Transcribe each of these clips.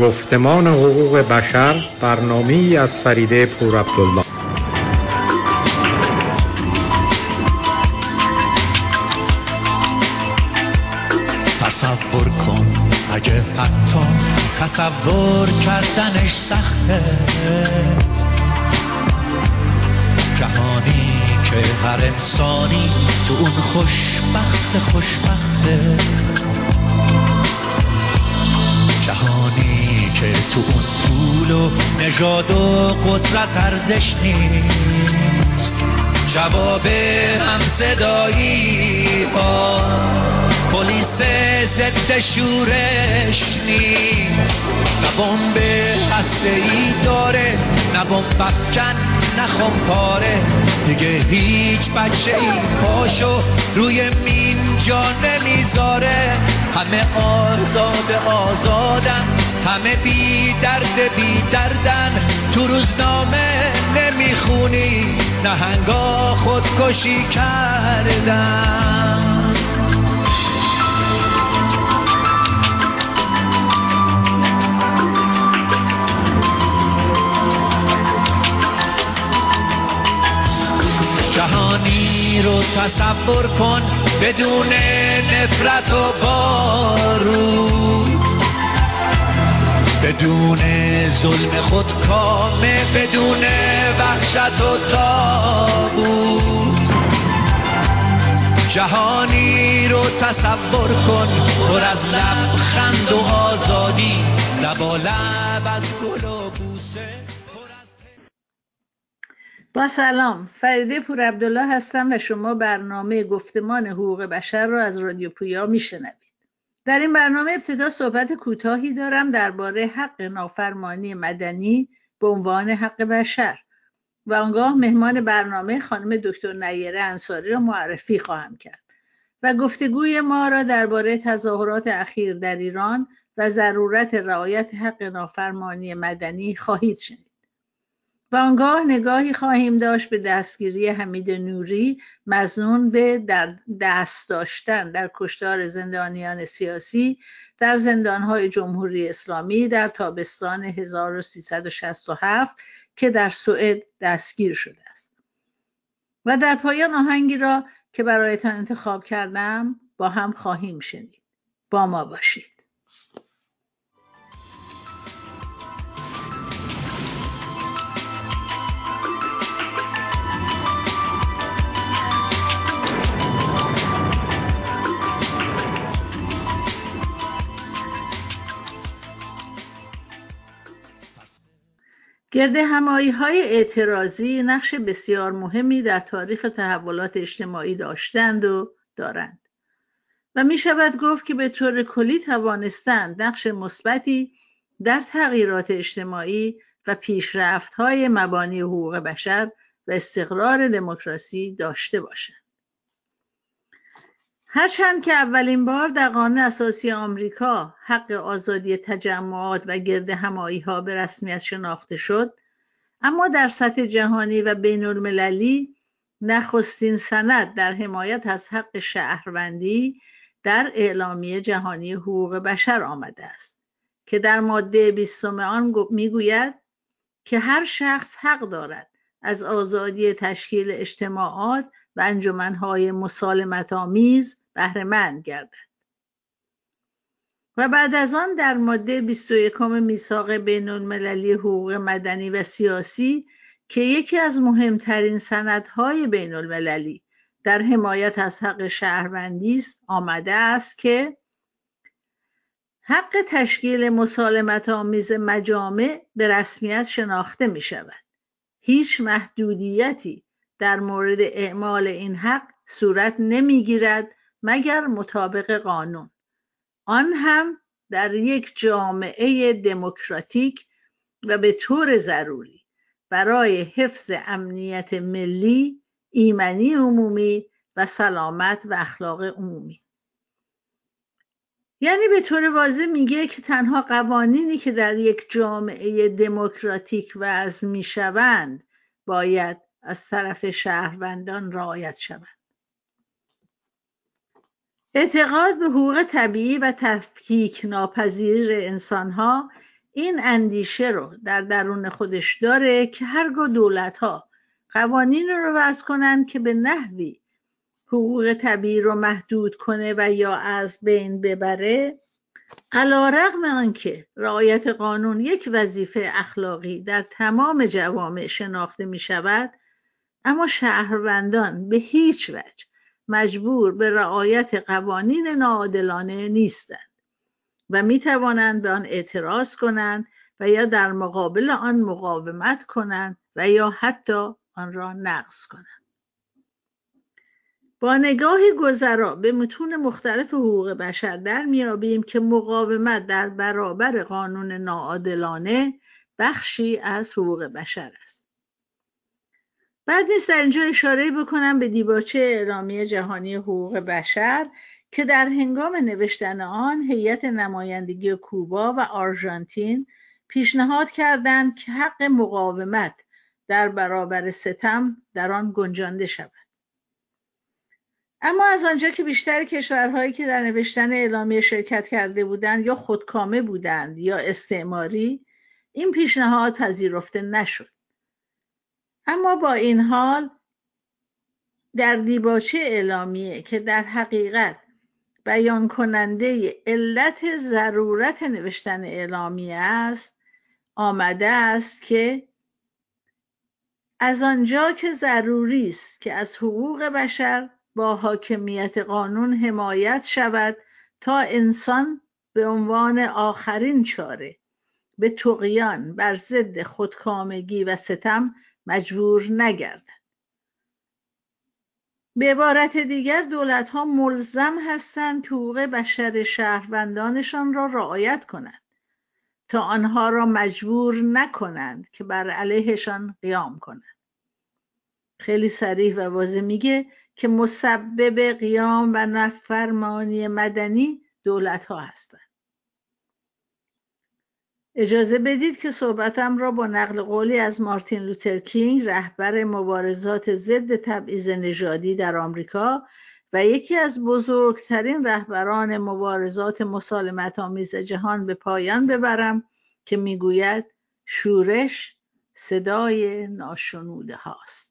گفتمان حقوق بشر برنامه از فریده پور عبدالله تصور کن اگه حتی تصور کردنش سخته. جهانی که هر انسانی تو اون خوشبخت خوشبخته. جهانی که تو اون پول و نژاد و قدرت ارزش نیست. جواب هم صدایی ها. پلیس ضد شورش نیست. نه بمب هسته ای داره نه بمب افکن نه پاره دیگه هیچ بچه ای پاشو روی مین جا نمی‌ذاره. همه آزاد آزادن همه بی درد بی دردن. تو روزنامه نمی‌خونی نهنگا خودکشی کردن. رو تصور کن بدون نفرت و بارود بدون ظلم خود کامه بدون وحشت و تابوت جهانی رو تصور کن پر از لبخند و آزادی لبالب از گل و بوسه با سلام فریده پور عبدالله هستم و شما برنامه گفتمان حقوق بشر را از رادیو پویا میشنوید. در این برنامه ابتدا صحبت کوتاهی دارم درباره حق نافرمانی مدنی به عنوان حق بشر و آنگاه مهمان برنامه خانم دکتر نیره انصاری را معرفی خواهم کرد و گفتگوی ما را درباره تظاهرات اخیر در ایران و ضرورت رعایت حق نافرمانی مدنی خواهید شنید. و آنگاه نگاهی خواهیم داشت به دستگیری حمید نوری مزنون به در دست داشتن در کشتار زندانیان سیاسی در زندانهای جمهوری اسلامی در تابستان 1367 که در سوئد دستگیر شده است. و در پایان آهنگی را که برایتان انتخاب کردم با هم خواهیم شنید. با ما باشید. های اعتراضی نقش بسیار مهمی در تاریخ تحولات اجتماعی داشتند و دارند. و می شود گفت که به طور کلی توانستند نقش مثبتی در تغییرات اجتماعی و های مبانی حقوق بشر و استقرار دموکراسی داشته باشند. هرچند که اولین بار در قانون اساسی آمریکا حق آزادی تجمعات و گرد ها به رسمیت شناخته شد اما در سطح جهانی و بین المللی نخستین سند در حمایت از حق شهروندی در اعلامیه جهانی حقوق بشر آمده است که در ماده بیستم آن می‌گوید که هر شخص حق دارد از آزادی تشکیل اجتماعات و انجمنهای مسالمت آمیز بهرهمند گردد و بعد از آن در ماده 21 میثاق بین المللی حقوق مدنی و سیاسی که یکی از مهمترین سندهای بین المللی در حمایت از حق شهروندی است آمده است که حق تشکیل مسالمت آمیز مجامع به رسمیت شناخته می شود. هیچ محدودیتی در مورد اعمال این حق صورت نمی‌گیرد مگر مطابق قانون. آن هم در یک جامعه دموکراتیک و به طور ضروری برای حفظ امنیت ملی ایمنی عمومی و سلامت و اخلاق عمومی. یعنی به طور واضح میگه که تنها قوانینی که در یک جامعه دموکراتیک وضع می‌شوند باید از طرف شهروندان رعایت شوند. اعتقاد به حقوق طبیعی و تفکیک ناپذیر انسانها این اندیشه رو در درون خودش داره که هرگاه دولت ها قوانین رو وضع کنند که به نحوی حقوق طبیعی رو محدود کنه و یا از بین ببره علا رقم آنکه رعایت قانون یک وظیفه اخلاقی در تمام جوامع شناخته می شود اما شهروندان به هیچ وجه مجبور به رعایت قوانین ناعادلانه نیستند و می توانند به آن اعتراض کنند و یا در مقابل آن مقاومت کنند و یا حتی آن را نقض کنند. با نگاه گذرا به متون مختلف حقوق بشر در میابیم که مقاومت در برابر قانون ناعادلانه بخشی از حقوق بشر است. بعد نیست در اینجا اشاره بکنم به دیباچه اعلامیه جهانی حقوق بشر که در هنگام نوشتن آن هیئت نمایندگی کوبا و آرژانتین پیشنهاد کردند که حق مقاومت در برابر ستم در آن گنجانده شود. اما از آنجا که بیشتر کشورهایی که در نوشتن اعلامیه شرکت کرده بودند یا خودکامه بودند یا استعماری این پیشنهاد پذیرفته نشد. اما با این حال در دیباچه اعلامیه که در حقیقت بیان کننده علت ضرورت نوشتن اعلامیه است آمده است که از آنجا که ضروری است که از حقوق بشر با حاکمیت قانون حمایت شود تا انسان به عنوان آخرین چاره به تقیان بر ضد خودکامگی و ستم مجبور نگردد به عبارت دیگر دولت ها ملزم هستند که حقوق بشر شهروندانشان را رعایت کنند تا آنها را مجبور نکنند که بر علیهشان قیام کنند. خیلی سریح و واضح میگه که مسبب قیام و نفرمانی مدنی دولت ها هستند. اجازه بدید که صحبتم را با نقل قولی از مارتین لوتر کینگ رهبر مبارزات ضد تبعیض نژادی در آمریکا و یکی از بزرگترین رهبران مبارزات مسالمت آمیز جهان به پایان ببرم که می‌گوید شورش صدای ناشنوده هاست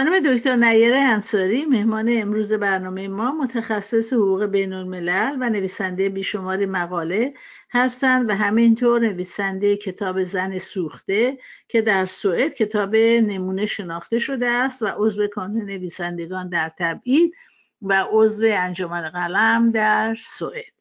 خانم دکتر نیره انصاری مهمان امروز برنامه ما متخصص حقوق بین الملل و نویسنده بیشماری مقاله هستند و همینطور نویسنده کتاب زن سوخته که در سوئد کتاب نمونه شناخته شده است و عضو کانون نویسندگان در تبعید و عضو انجمن قلم در سوئد.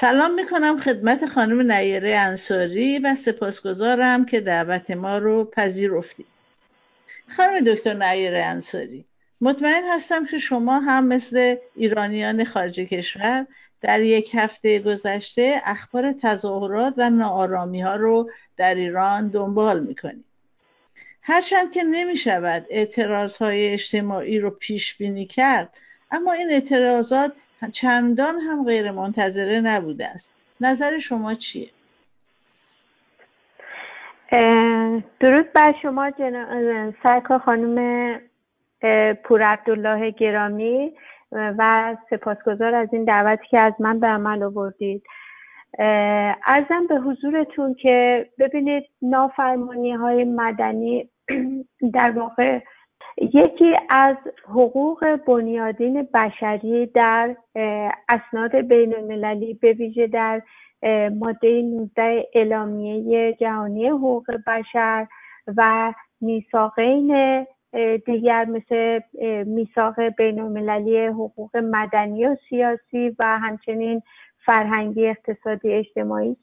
سلام می‌کنم خدمت خانم نیره انصاری و سپاسگزارم که دعوت ما رو پذیرفتید. خانم دکتر نیره انصاری مطمئن هستم که شما هم مثل ایرانیان خارج کشور در یک هفته گذشته اخبار تظاهرات و ناآرامی ها رو در ایران دنبال می‌کنید. هرچند که نمی شود اعتراض های اجتماعی رو پیش بینی کرد اما این اعتراضات چندان هم غیر منتظره نبوده است نظر شما چیه؟ درود بر شما جنا... سرکار خانم پور عبدالله گرامی و سپاسگزار از این دعوتی که از من به عمل آوردید ارزم به حضورتون که ببینید نافرمانی های مدنی در واقع یکی از حقوق بنیادین بشری در اسناد بین المللی به ویژه در ماده 19 اعلامیه جهانی حقوق بشر و میثاقین دیگر مثل میثاق بین المللی حقوق مدنی و سیاسی و همچنین فرهنگی اقتصادی اجتماعی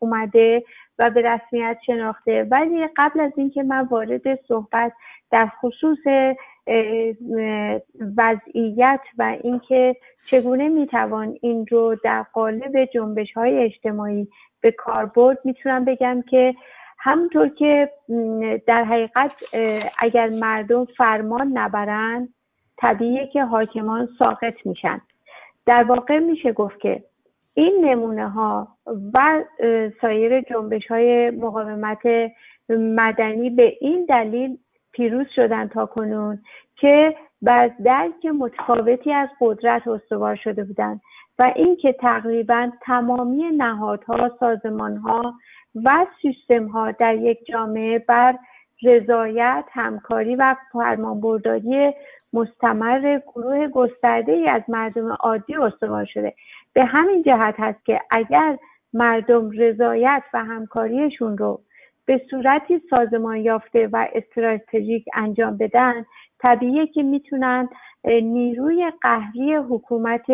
اومده و به رسمیت شناخته. ولی قبل از اینکه من وارد صحبت در خصوص وضعیت و اینکه چگونه می‌توان این رو در قالب جنبش های اجتماعی به کار برد می‌تونم بگم که همونطور که در حقیقت اگر مردم فرمان نبرند طبیعیه که حاکمان ساقط میشن. در واقع میشه گفت که این نمونه ها و سایر جنبش های مقاومت مدنی به این دلیل پیروز شدن تا کنون که بر درک متفاوتی از قدرت استوار شده بودند و اینکه تقریبا تمامی نهادها سازمانها و سیستم ها در یک جامعه بر رضایت همکاری و فرمانبرداری مستمر گروه گسترده ای از مردم عادی استوار شده. به همین جهت هست که اگر مردم رضایت و همکاریشون رو به صورتی سازمان یافته و استراتژیک انجام بدن طبیعیه که می‌تونن نیروی قهری حکومت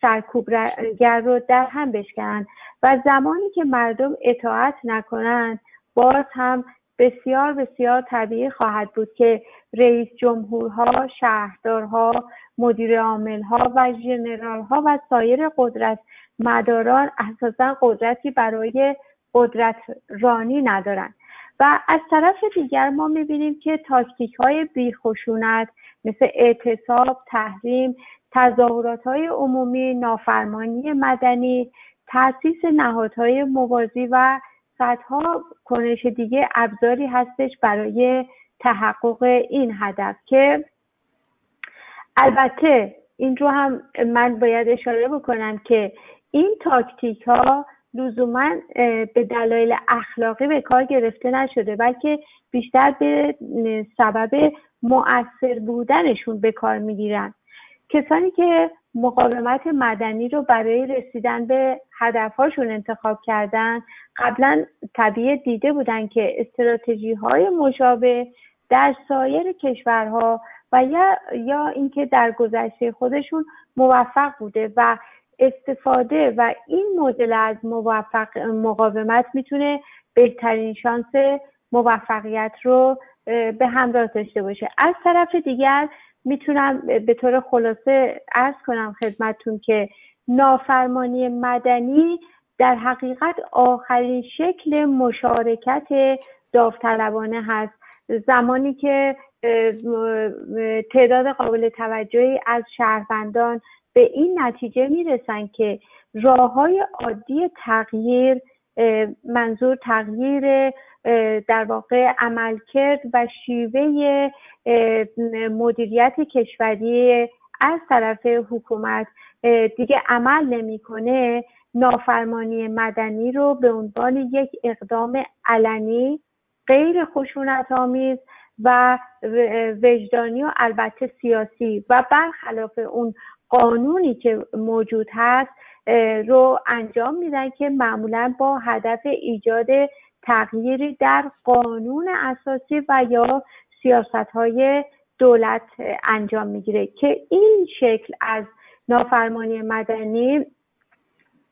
سرکوبگر رو در هم بشکنن و زمانی که مردم اطاعت نکنند باز هم بسیار بسیار طبیعی خواهد بود که رئیس جمهورها، شهردارها، مدیر عاملها و ژنرالها و سایر قدرت مداران اساسا قدرتی برای قدرت رانی ندارند و از طرف دیگر ما می‌بینیم که تاکتیک های بیخشونت مثل اعتصاب، تحریم، تظاهرات های عمومی، نافرمانی مدنی، تاسیس نهادهای موازی و صدها کنش دیگه ابزاری هستش برای تحقق این هدف که البته این رو هم من باید اشاره بکنم که این تاکتیک ها لزوما به دلایل اخلاقی به کار گرفته نشده بلکه بیشتر به سبب مؤثر بودنشون به کار می‌گیرن. کسانی که مقاومت مدنی رو برای رسیدن به هدفهاشون انتخاب کردن قبلا طبیعه دیده بودن که استراتژی های مشابه در سایر کشورها و یا, یا اینکه در گذشته خودشون موفق بوده و استفاده و این مدل از موفق مقاومت می‌تونه بهترین شانس موفقیت رو به همراه داشته باشه. از طرف دیگر می‌تونم به طور خلاصه ارز کنم خدمتتون که نافرمانی مدنی در حقیقت آخرین شکل مشارکت داوطلبانه هست. زمانی که تعداد قابل توجهی از شهروندان به این نتیجه می‌رسن که راه های عادی تغییر منظور تغییر در واقع عملکرد و شیوه مدیریت کشوری از طرف حکومت دیگه عمل نمی‌کنه نافرمانی مدنی رو به عنوان یک اقدام علنی غیر خشونت آمیز و وجدانی و البته سیاسی و برخلاف اون قانونی که موجود هست رو انجام میدن که معمولا با هدف ایجاد تغییری در قانون اساسی و یا سیاست های دولت انجام می‌گیره که این شکل از نافرمانی مدنی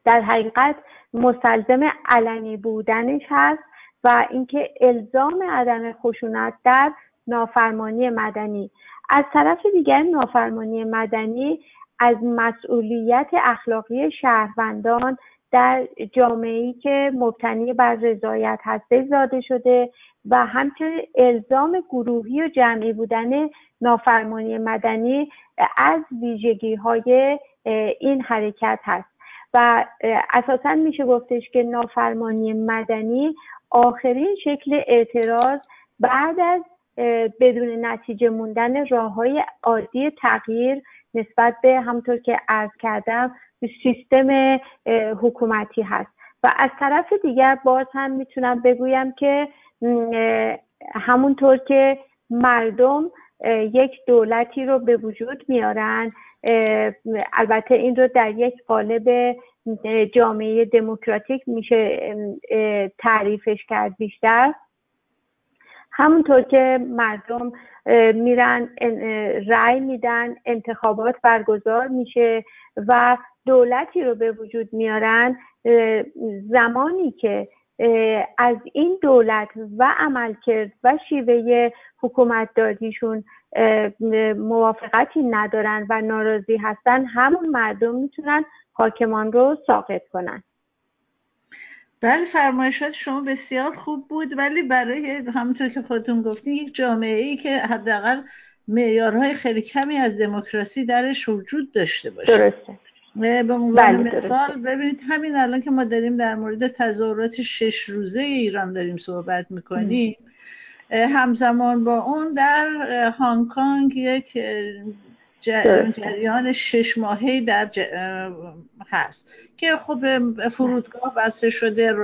در حقیقت مستلزم علنی بودنش هست و اینکه الزام عدم خشونت در نافرمانی مدنی. از طرف دیگر نافرمانی مدنی از مسئولیت اخلاقی شهروندان در جامعه‌ای که مبتنی بر رضایت هسته زاده شده و همچنین الزام گروهی و جمعی بودن نافرمانی مدنی از ویژگی های این حرکت هست. و اساسا میشه گفتش که نافرمانی مدنی آخرین شکل اعتراض بعد از بدون نتیجه موندن راه های عادی تغییر نسبت به همونطور که عرض کردم سیستم حکومتی هست. و از طرف دیگر باز هم می‌تونم بگویم که همونطور که مردم یک دولتی رو به وجود میارن البته این رو در یک قالب جامعه دموکراتیک میشه تعریفش کرد بیشتر. همونطور که مردم میرن رأی میدن انتخابات برگزار میشه و دولتی رو به وجود میارن. زمانی که از این دولت و عملکرد و شیوه حکومت دادیشون موافقتی ندارن و ناراضی هستن همون مردم می‌تونن حاکمان رو ساقط کنن. بله فرمایشات شما بسیار خوب بود ولی برای همونطور که خودتون گفتین یک جامعه ای که حداقل معیارهای خیلی کمی از دموکراسی درش وجود داشته باشه. درسته. به عنوان بله مثال ببینید همین الان که ما داریم در مورد تظاهرات شش روزه ایران داریم صحبت می‌کنیم همزمان با اون در هنگ کنگ یک جریان شش ماهه در هست. که خب فرودگاه بسته شده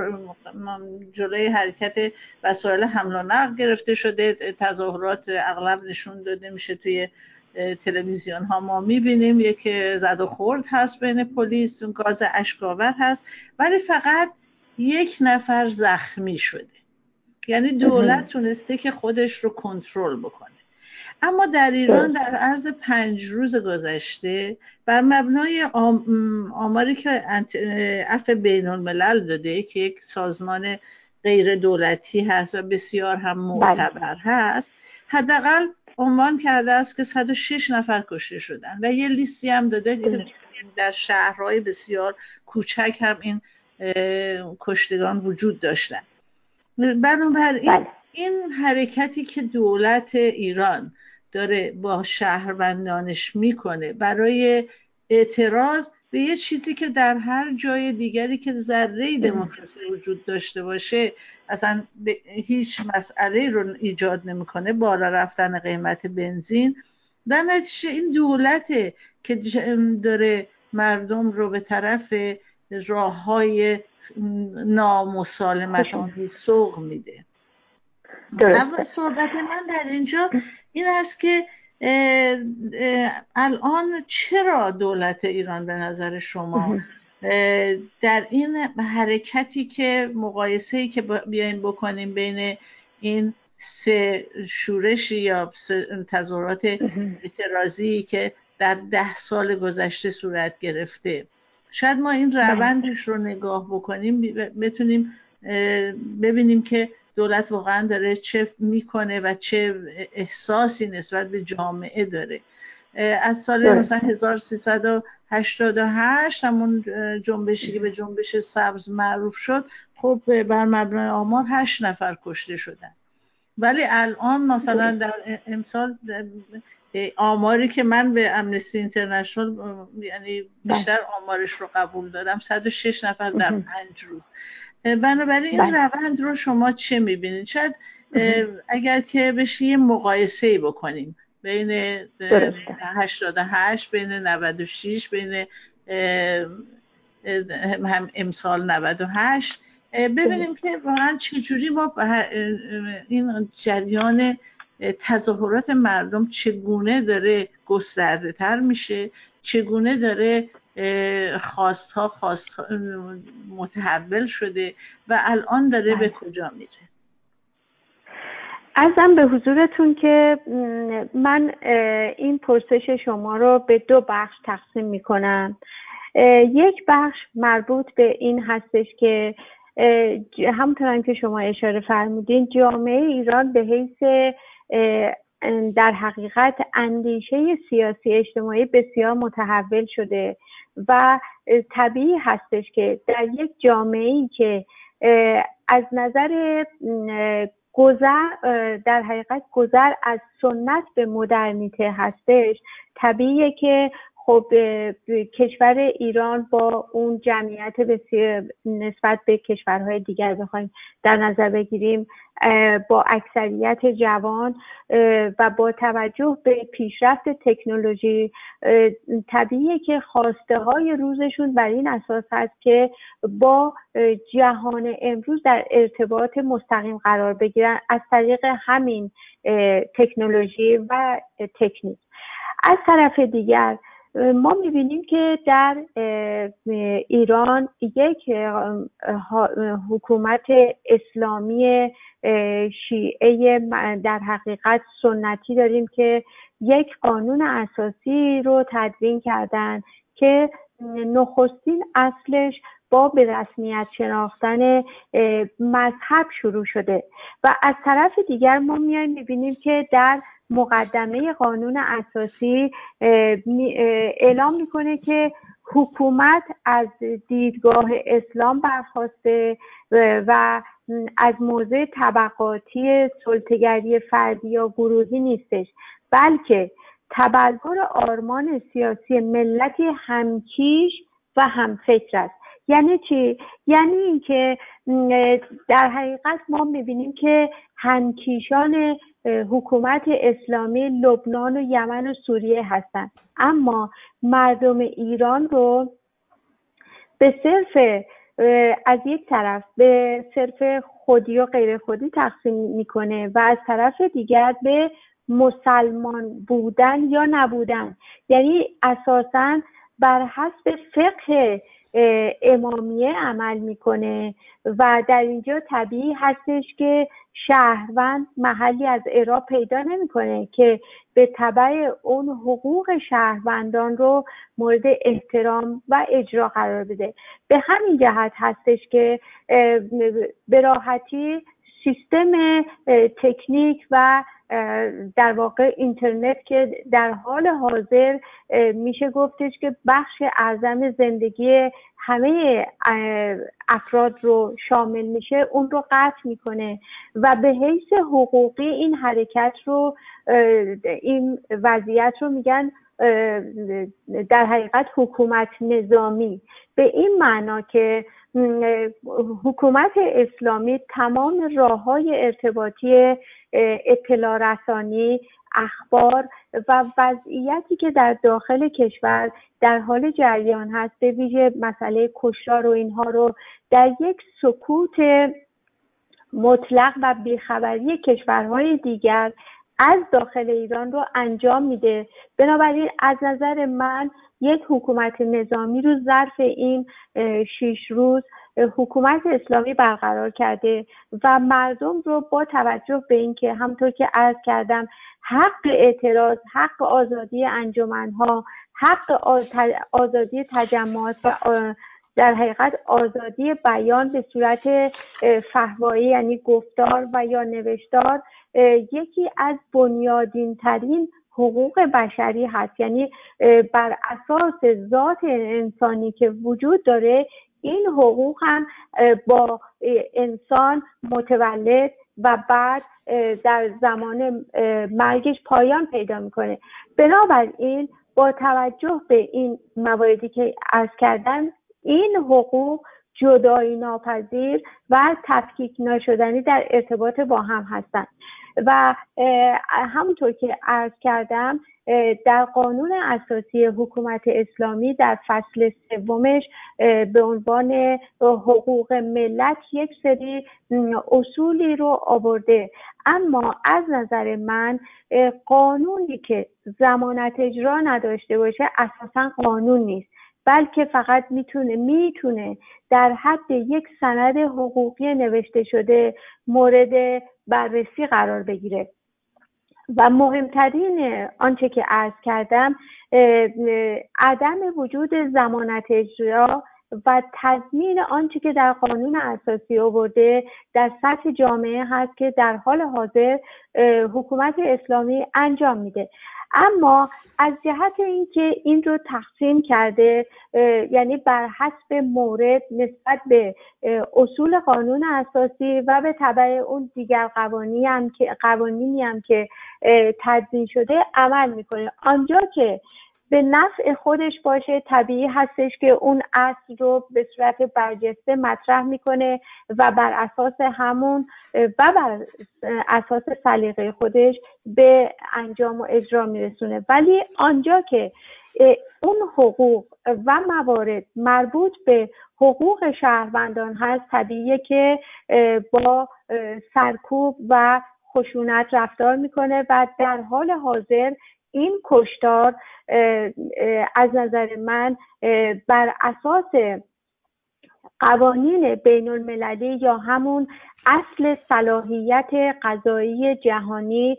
جلوی حرکت وسایل حمل و نقل گرفته شده. تظاهرات اغلب نشون داده میشه توی تلویزیون ها ما می‌بینیم یک زد و خورد هست بین پلیس گاز اشکاور هست. ولی فقط یک نفر زخمی شده. یعنی دولت تونسته که خودش رو کنترل بکنه. اما در ایران در عرض پنج روز گذشته بر مبنای آماری که اف بین الملل داده که یک سازمان غیر دولتی هست و بسیار هم معتبر هست حداقل عنوان کرده است که 106 نفر کشته شدن و یه لیستی هم داده. که در شهرهای بسیار کوچک هم این کشتگان وجود داشتن. بنابراین این حرکتی که دولت ایران داره با شهروندانش می‌کنه. برای اعتراض به یه چیزی که در هر جای دیگری که ذره دموکراسی وجود داشته باشه اصلا به هیچ مسئله رو ایجاد نمی‌کنه. بالا رفتن قیمت بنزین. در نتیجه این دولته که داره مردم رو به طرف راه های نامسالمت سوق میده. اول صحبت من در اینجا این است که الان چرا دولت ایران به نظر شما در این حرکتی که مقایسه که بیایم بکنیم بین این سه شورش یا تظاهرات اعتراضی که در ده سال گذشته صورت گرفته شاید ما این روندش رو نگاه بکنیم بتونیم ببینیم که دولت واقعا داره چه می‌کنه و چه احساسی نسبت به جامعه داره. از سال مثلا 1388 همون جنبشی که به جنبش سبز معروف شد خب بر مبنای آمار هشت نفر کشته شدن. ولی الان مثلا در امسال آماری که من به امنستی اینترنشنال یعنی بیشتر آمارش رو قبول دادم 106 نفر در پنج روز. بنابراین این روند رو شما چه می‌بینید؟ شاید اگر که بشه یه مقایسه بکنیم بین 88 بین 96 بین هم امسال 98 ببینیم که واقعا چجوری ما این جریان تظاهرات مردم چگونه داره گسترده تر میشه؟ چگونه داره خواست ها خواست متحول شده و الان داره به کجا میره؟ ازم به حضورتون که من این پرسش شما رو به دو بخش تقسیم می‌کنم. یک بخش مربوط به این هستش که همونطور که شما اشاره فرمودین جامعه ایران به حیث در حقیقت اندیشه سیاسی اجتماعی بسیار متحول شده. و طبیعی هستش که در یک جامعه ای که از نظر گذر در حقیقت گذر از سنت به مدرنیته هستش طبیعیه که خب کشور ایران با اون جمعیت بسیار نسبت به کشورهای دیگر بخوایم در نظر بگیریم با اکثریت جوان و با توجه به پیشرفت تکنولوژی طبیعیه که خواسته های روزشون بر این اساس هست که با جهان امروز در ارتباط مستقیم قرار بگیرن از طریق همین تکنولوژی و تکنیک. از طرف دیگر ما می‌بینیم که در ایران یک حکومت اسلامی شیعه در حقیقت سنتی داریم که یک قانون اساسی رو تدوین کردن که نخستین اصلش با به رسمیت شناختن مذهب شروع شده. و از طرف دیگر ما میایم می‌بینیم که در مقدمه قانون اساسی اعلام می‌کنه که حکومت از دیدگاه اسلام برخواسته و از موضع طبقاتی سلطگری فردی یا گروهی نیستش بلکه تبلور آرمان سیاسی ملتی همکیش و همفکر است. یعنی چی؟ یعنی اینکه در حقیقت ما می‌بینیم که همکیشان حکومت اسلامی لبنان و یمن و سوریه هستند. اما مردم ایران رو به صرف از یک طرف به صرف خودی و غیر خودی تقسیم می‌کنه و از طرف دیگر به مسلمان بودن یا نبودن. یعنی اساسا بر حسب فقه امامیه عمل می‌کنه و در اینجا طبیعی هستش که شهروند محلی از اعراب پیدا نمی‌کنه که به طبع اون حقوق شهروندان رو مورد احترام و اجرا قرار بده. به همین جهت هستش که به راحتی سیستم تکنیک و در واقع اینترنت که در حال حاضر میشه گفتش که بخش اعظم زندگی همه افراد رو شامل میشه اون رو قطع می‌کنه و به حیث حقوقی این حرکت رو این وضعیت رو میگن در حقیقت حکومت نظامی. به این معنا که حکومت اسلامی تمام راه های ارتباطی اطلاع رسانی اخبار و وضعیتی که در داخل کشور در حال جریان هست به ویژه مسئله کشتار و اینها رو در یک سکوت مطلق و بیخبری کشورهای دیگر از داخل ایران رو انجام میده. بنابراین از نظر من یک حکومت نظامی رو ظرف این شیش روز حکومت اسلامی برقرار کرده و مردم رو با توجه به اینکه همطور که عرض کردم حق اعتراض حق آزادی انجمنها حق آزادی تجمعات و در حقیقت آزادی بیان به صورت فهوایی یعنی گفتار و یا نوشتار یکی از بنیادین ترین حقوق بشری هست. یعنی بر اساس ذات انسانی که وجود داره این حقوق هم با انسان متولد و بعد در زمان مرگش پایان پیدا می‌کنه. بنابراین با توجه به این مواردی که از کردن این حقوق جدایی ناپذیر و تفکیک نشدنی در ارتباط با هم هستند. و همونطور که عرض کردم در قانون اساسی حکومت اسلامی در فصل سومش به عنوان حقوق ملت یک سری اصولی رو آورده. اما از نظر من قانونی که زمانت اجرا نداشته باشه اساسا قانون نیست بلکه فقط می‌تونه می‌تونه در حد یک سند حقوقی نوشته شده مورد بررسی قرار بگیره. و مهمترین آنچه که عرض کردم عدم وجود زمانت اجرا و تضمین آنچه که در قانون اساسی آورده در سطح جامعه هست که در حال حاضر حکومت اسلامی انجام میده. اما از جهت اینکه این رو تقسیم کرده یعنی بر حسب مورد نسبت به اصول قانون اساسی و به طبع اون دیگر قوانینی هم که قوانینی هم که تدوین شده عمل می‌کنه. آنجا که به نفع خودش باشه. طبیعی هستش که اون اصل رو به صورت برجسته مطرح می‌کنه و بر اساس همون و بر اساس سلیقه خودش به انجام و اجرا میرسونه. ولی آنجا که اون حقوق و موارد مربوط به حقوق شهروندان هست طبیعیه که با سرکوب و خشونت رفتار می‌کنه و در حال حاضر این کشتار از نظر من بر اساس قوانین بین المللی یا همون اصل صلاحیت قضایی جهانی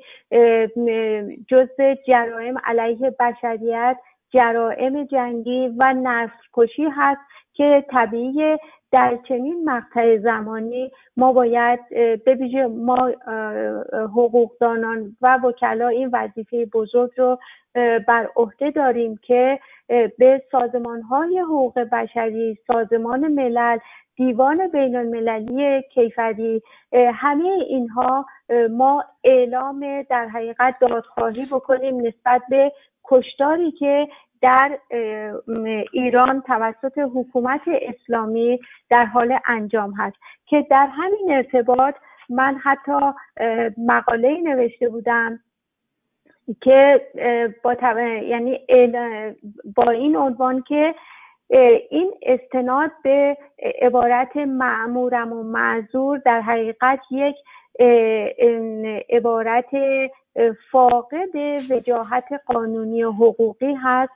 جز جرائم علیه بشریت جرائم جنگی و نسل کشی هست که طبیعی در چنین مقطع زمانی ما باید به ما حقوقدانان و وکلا این وظیفه بزرگ رو بر عهده داریم که به سازمان های حقوق بشری سازمان ملل دیوان بین المللی کیفری همه اینها ما اعلام در حقیقت دادخواهی بکنیم نسبت به کشتاری که در ایران توسط حکومت اسلامی در حال انجام هست که در همین ارتباط من حتی مقاله نوشته بودم که با یعنی با این عنوان که این استناد به عبارت معمورم و معذور در حقیقت یک عبارت فاقد وجاهت قانونی و حقوقی هست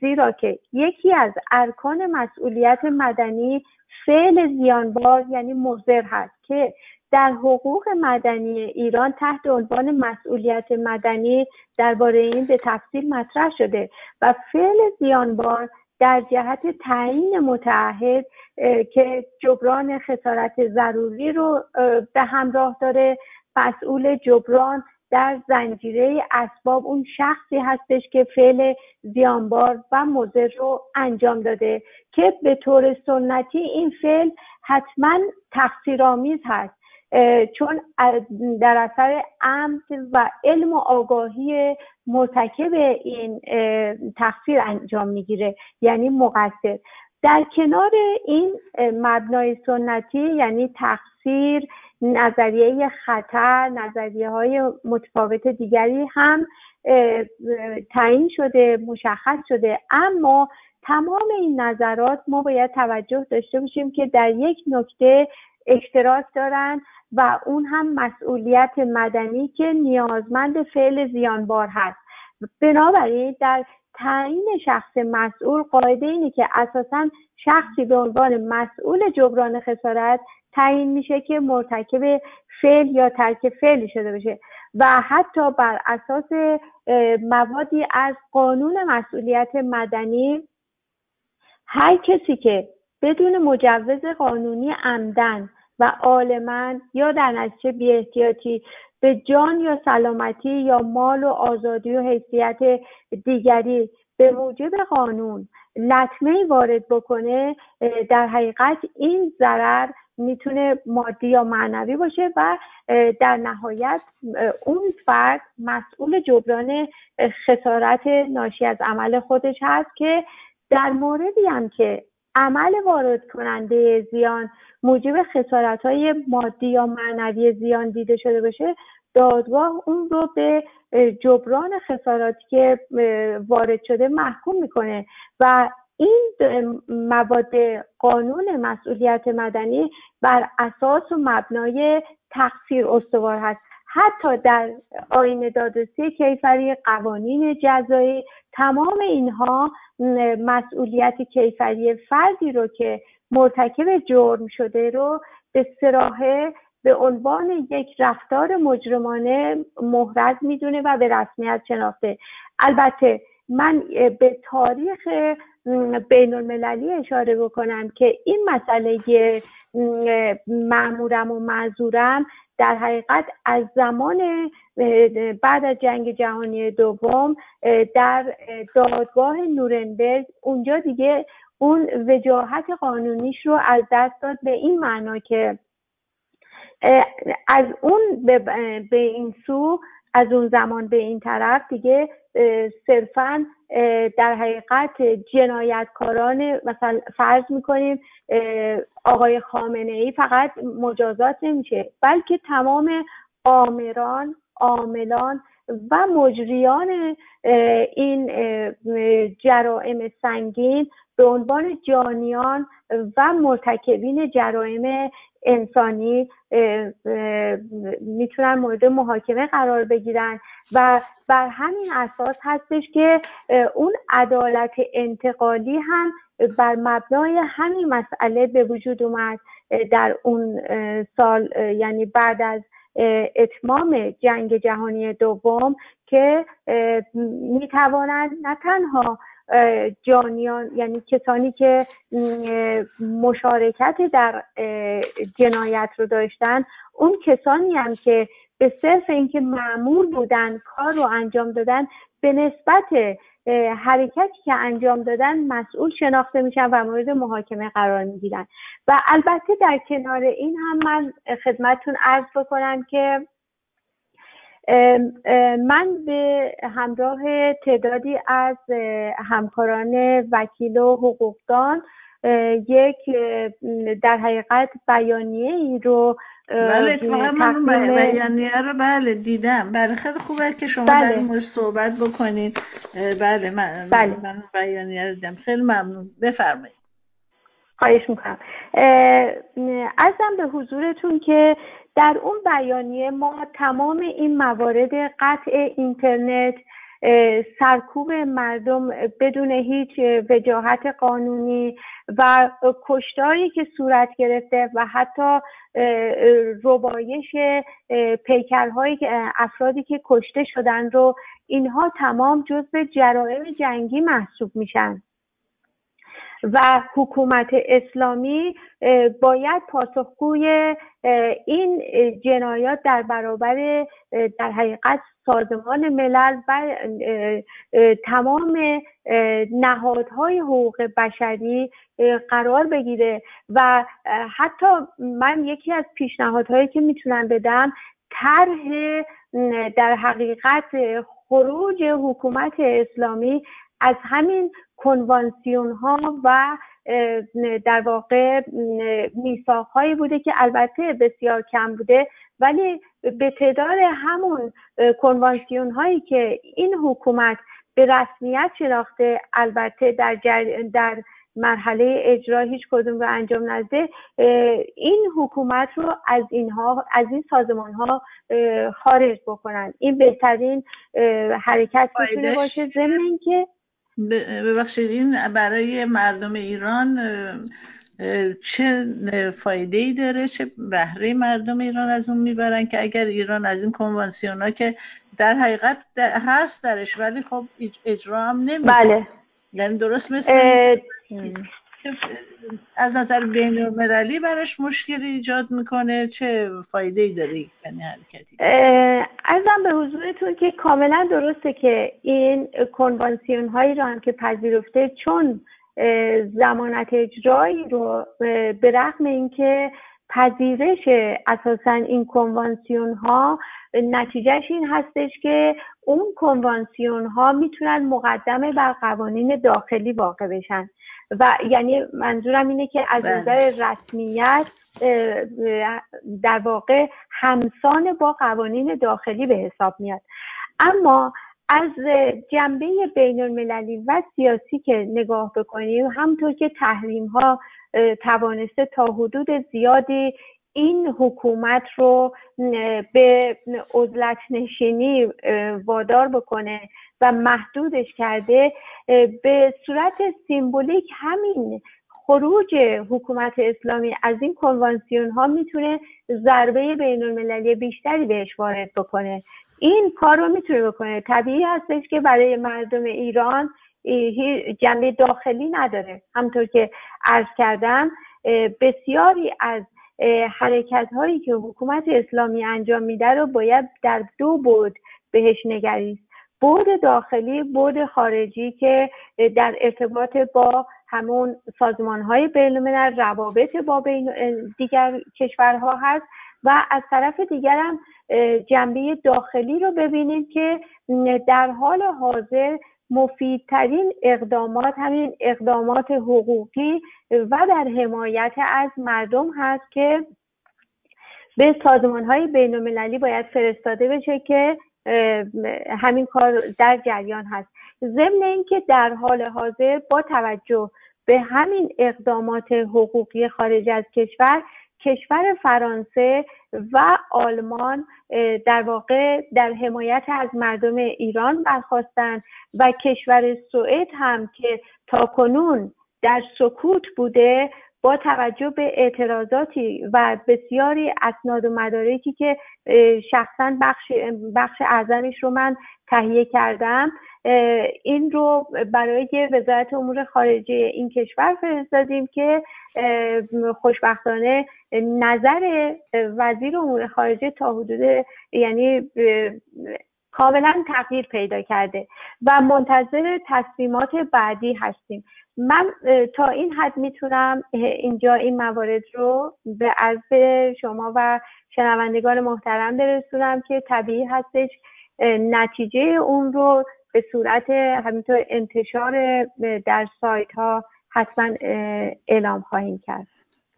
زیرا که یکی از ارکان مسئولیت مدنی فعل زیانبار یعنی مضر هست که در حقوق مدنی ایران تحت عنوان مسئولیت مدنی درباره این به تفصیل مطرح شده و فعل زیانبار در جهت تعیین متعهد که جبران خسارت ضروری رو به همراه داره مسئول جبران در زنجیره اسباب اون شخصی هستش که فعل زیانبار و مضر رو انجام داده که به طور سنتی این فعل حتما تقصیرآمیز هست. چون در اثر عمد و علم و آگاهی مرتکب این تقصیر انجام می‌گیره یعنی مقصر. در کنار این مبنای سنتی یعنی تقصیر نظریه خطر نظریه های متفاوت دیگری هم تعیین شده مشخص شده. اما تمام این نظرات ما باید توجه داشته باشیم که در یک نکته اشتراک دارند و اون هم مسئولیت مدنی که نیازمند فعل زیانبار هست. بنابراین در تعیین شخص مسئول قاعده اینه که اساسا شخصی به عنوان مسئول جبران خسارت تعیین میشه که مرتکب فعل یا ترک فعلی شده باشه و حتی بر اساس موادی از قانون مسئولیت مدنی هر کسی که بدون مجوز قانونی عمدن و عالما یا در نتیجه بی احتیاطی به جان یا سلامتی یا مال و آزادی و حیثیت دیگری به موجب قانون لطمه وارد بکنه در حقیقت این ضرر می‌تونه مادی یا معنوی باشه و در نهایت اون فرد مسئول جبران خسارت ناشی از عمل خودش هست که در موردی هم که عمل وارد کننده زیان موجب خسارت های مادی یا معنوی زیان دیده شده باشه دادگاه اون رو به جبران خساراتی که وارد شده محکوم می‌کنه و این مواد قانون مسئولیت مدنی بر اساس و مبنای تقصیر استوار هست. حتی در آین دادرسی کیفری قوانین جزایی تمام اینها مسئولیت کیفری فردی رو که مرتکب جرم شده رو به سراحه به عنوان یک رفتار مجرمانه محرز می‌دونه و به رسمیت شناخته. البته من به تاریخ بین المللی اشاره بکنم که این مسئله معمورم و معذورم در حقیقت از زمان بعد از جنگ جهانی دوم در دادگاه نورنبرگ اونجا دیگه اون وجاهت قانونیش رو از دست داد به این معنا که از اون به این سو از اون زمان به این طرف دیگه صرفا در حقیقت جنایتکاران مثلا فرض می‌کنیم آقای خامنه ای فقط مجازات نمیشه بلکه تمام آمران عاملان و مجریان این جرائم سنگین به عنوان جانیان و مرتکبین جرائم انسانی می‌تونن مورد محاکمه قرار بگیرن و بر همین اساس هستش که اون عدالت انتقالی هم بر مبنای همین مسئله به وجود اومد در اون سال یعنی بعد از اتمام جنگ جهانی دوم که می‌توانند نه تنها جانیان یعنی کسانی که مشارکت در جنایت رو داشتن اون کسانی هم که به صرف اینکه معمول بودن کار رو انجام دادن به نسبت حرکتی که انجام دادن مسئول شناخته میشن و مورد محاکمه قرار می‌گیرن. و البته در کنار این هم من خدمتتون عرض بکنم که من به همراه تعدادی از همکاران وکیل و حقوقدان یک در حقیقت بیانیه ای رو بله اتفاقا من بیانیه رو بله دیدم. بله خیلی خوبه که شما بله. در این مورد صحبت بکنین. بله من, بله. من بیانیه رو دیدم. خیلی ممنون. بفرمایید. خواهش می‌کنم. ازم به حضورتون که در اون بیانیه ما تمام این موارد قطع اینترنت سرکوب مردم بدون هیچ وجاهت قانونی و کشتاری که صورت گرفته و حتی ربایش پیکرهایی که افرادی که کشته شدن رو اینها تمام جزء جرائم جنگی محسوب میشن. و حکومت اسلامی باید پاسخگوی این جنایات در برابر در حقیقت سازمان ملل و تمام نهادهای حقوق بشری قرار بگیره و حتی من یکی از پیشنهادهایی که می‌تونم بدم طرح در حقیقت خروج حکومت اسلامی از همین کنوانسیون ها و در واقع میساق هایی بوده که البته بسیار کم بوده ولی به تعداد همون کنوانسیون هایی که این حکومت به رسمیت شناخته البته در, در مرحله اجرا هیچ کدوم رو انجام نده این حکومت رو از اینها از این سازمان ها خارج بکنن. این بهترین حرکت می‌تونه باشه ضمن اینکه ببخشید این برای مردم ایران چه فایده ای داره؟ چه بهره مردم ایران از اون می‌برن که اگر ایران از این کنوانسیون ها که در حقیقت هست درش ولی خب اجرا هم نمیده بله. یعنی درست مثل از نظر بین المللی براش مشکلی ایجاد می‌کنه. چه فایده ای داره یک چنین حرکتی؟ ارزم به حضورتون که کاملا درسته که این کنوانسیون هایی رو هم که پذیرفته چون زمانت اجرایی رو به رغم اینکه پذیرش اساسا این کنوانسیون ها نتیجهش این هستش که اون کنوانسیون ها می‌تونن مقدمه بر قوانین داخلی واقع بشن. و یعنی منظورم اینه که از بله. نظر رسمیت در واقع همسان با قوانین داخلی به حساب میاد اما از جنبه بین المللی و سیاسی که نگاه بکنیم همطور که تحریم ها توانسته تا حدود زیادی این حکومت رو به عزلت نشینی وادار بکنه و محدودش کرده به صورت سیمبولیک همین خروج حکومت اسلامی از این کنوانسیون ها می‌تونه ضربه بین المللی بیشتری بهش وارد بکنه. این کار رو می‌تونه بکنه. طبیعی هستش که برای مردم ایران جنبه داخلی نداره. همطور که عرض کردم بسیاری از حرکت هایی که حکومت اسلامی انجام میده رو باید در دو بود بهش نگریست. بود داخلی بود خارجی که در ارتباط با همون سازمان های بین روابط با بین دیگر کشورها هست و از طرف دیگر هم جنبه داخلی رو ببینید که در حال حاضر مفیدترین اقدامات همین اقدامات حقوقی و در حمایت از مردم هست که به سازمان های بین باید فرستاده بشه که همین کار در جریان هست. ضمن اینکه در حال حاضر با توجه به همین اقدامات حقوقی خارج از کشور کشور فرانسه و آلمان در واقع در حمایت از مردم ایران برخواستند و کشور سوئد هم که تا کنون در سکوت بوده با توجه به اعتراضاتی و بسیاری اسناد و مدارکی که شخصا بخش, بخش اعظمش رو من تهیه کردم این رو برای وزارت امور خارجه این کشور فرستادیم که خوشبختانه نظر وزیر امور خارجه تا حدود یعنی کاملا تغییر پیدا کرده و منتظر تصمیمات بعدی هستیم. من تا این حد می‌تونم اینجا این موارد رو به عرض شما و شنوندگان محترم برسونم که طبیعی هستش نتیجه اون رو به صورت همینطور انتشار در سایت ها حتما اعلام خواهیم کرد.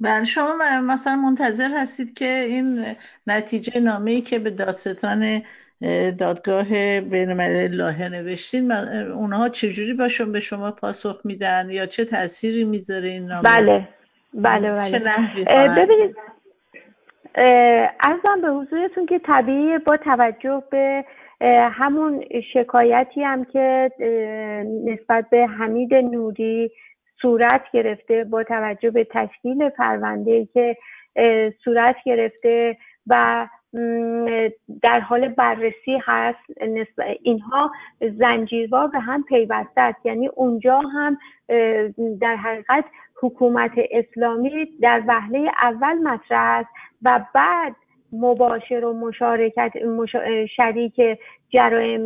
بله شما مثلا منتظر هستید که این نتیجه نامه ای که به دادستان دادگاه بین لاهه نوشتین اونها چجوری باشون به شما پاسخ میدن یا چه تأثیری می‌ذاره این نامه؟ بله بله بله. ببینید ارزم به حضورتون که طبیعی با توجه به همون شکایتی هم که نسبت به حمید نوری صورت گرفته با توجه به تشکیل پرونده که صورت گرفته و در حال بررسی هست اینها زنجیروار به هم پیوسته است. یعنی اونجا هم در حقیقت حکومت اسلامی در وهله اول مطرح است و بعد مباشر و مشارکت شریک جرایم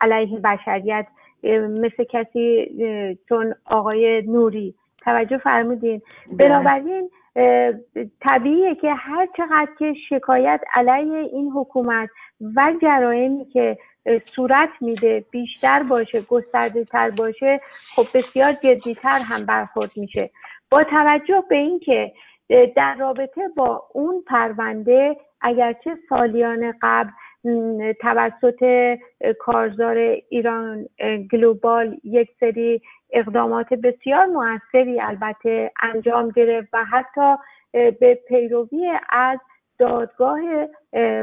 علیه بشریت مثل کسی چون آقای نوری. توجه فرمودین. بله. بنابراین طبیعیه که هر چقدر که شکایت علیه این حکومت و جرائمی که صورت میده بیشتر باشه گسترده تر باشه خب بسیار جدیتر هم برخورد میشه. با توجه به اینکه در رابطه با اون پرونده اگرچه سالیان قبل توسط کارزار ایران گلوبال یک سری اقدامات بسیار موثری البته انجام گرفت و حتی به پیروی از دادگاه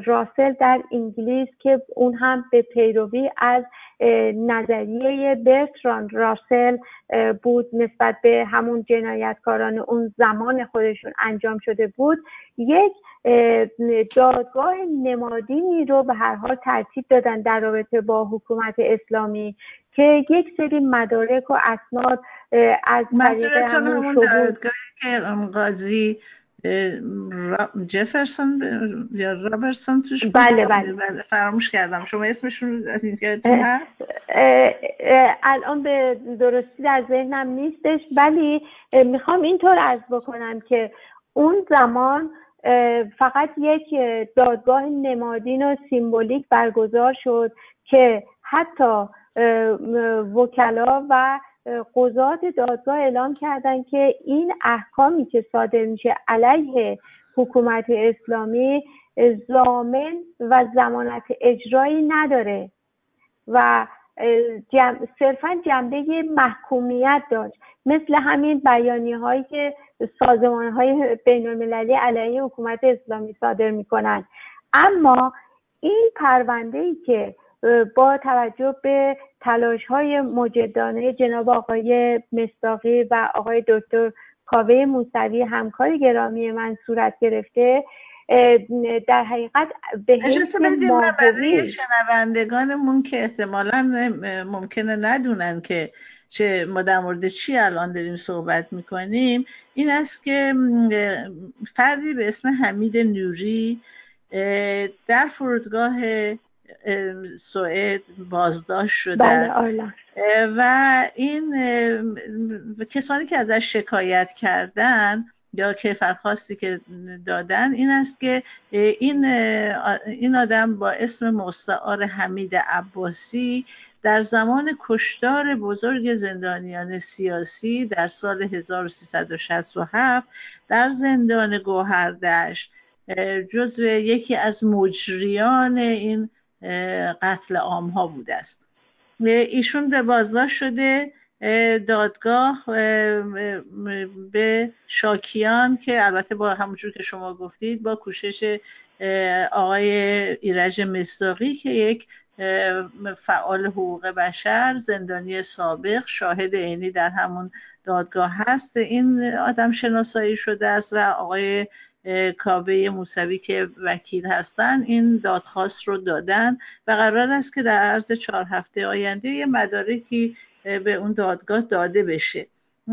راسل در انگلیس که اون هم به پیروی از نظریه برتران راسل بود نسبت به همون جنایتکاران اون زمان خودشون انجام شده بود. یک دادگاه نمادینی رو به هر حال ترتیب دادن در رابطه با حکومت اسلامی. که یک سری مدارک و اسناد از طریق همون دادگاهی که قاضی جفرسون یا رابرسون توش بله بله. بله فراموش کردم. شما اسمشون هست؟ الان به درستی در ذهنم نیستش ولی می‌خوام اینطور از بکنم که اون زمان فقط یک دادگاه نمادین و سیمبولیک برگزار شد که حتی وکلا و قضات دادگاه اعلام کردن که این احکامی که صادر میشه علیه حکومت اسلامی زامن و زمانت اجرایی نداره و جم... صرفا جنبه محکومیت داشت. مثل همین بیانی هایی که سازمان های بین المللی علیه حکومت اسلامی صادر می‌کنند اما این پرونده ای که با توجه به تلاش های مجدانه جناب آقای مستاقی و آقای دکتر کاوه موسوی همکار گرامی من صورت گرفته در حقیقت به حیث برای شنوندگانمون که احتمالا ممکنه ندونن که چه ما در مورد چی الان داریم صحبت می‌کنیم. این است که فردی به اسم حمید نوری در فرودگاه سوئد بازداشت شده. بله و این کسانی که ازش شکایت کردن یا کیفرخواستی که دادن این است که این این آدم با اسم مستعار حمید عباسی در زمان کشتار بزرگ زندانیان سیاسی در سال 1367 در زندان گوهردشت جزو یکی از مجریان این قتل عام ها بوده است. ایشون به بازداشت شده دادگاه به شاکیان که البته با همونجور که شما گفتید با کوشش آقای ایرج مستاقی که یک فعال حقوق بشر زندانی سابق شاهد عینی در همون دادگاه هست. این آدم شناسایی شده است و آقای کابه موسوی که وکیل هستن این دادخواست رو دادن و قرار است که در عرض چهار هفته آینده یه مدارکی به اون دادگاه داده بشه.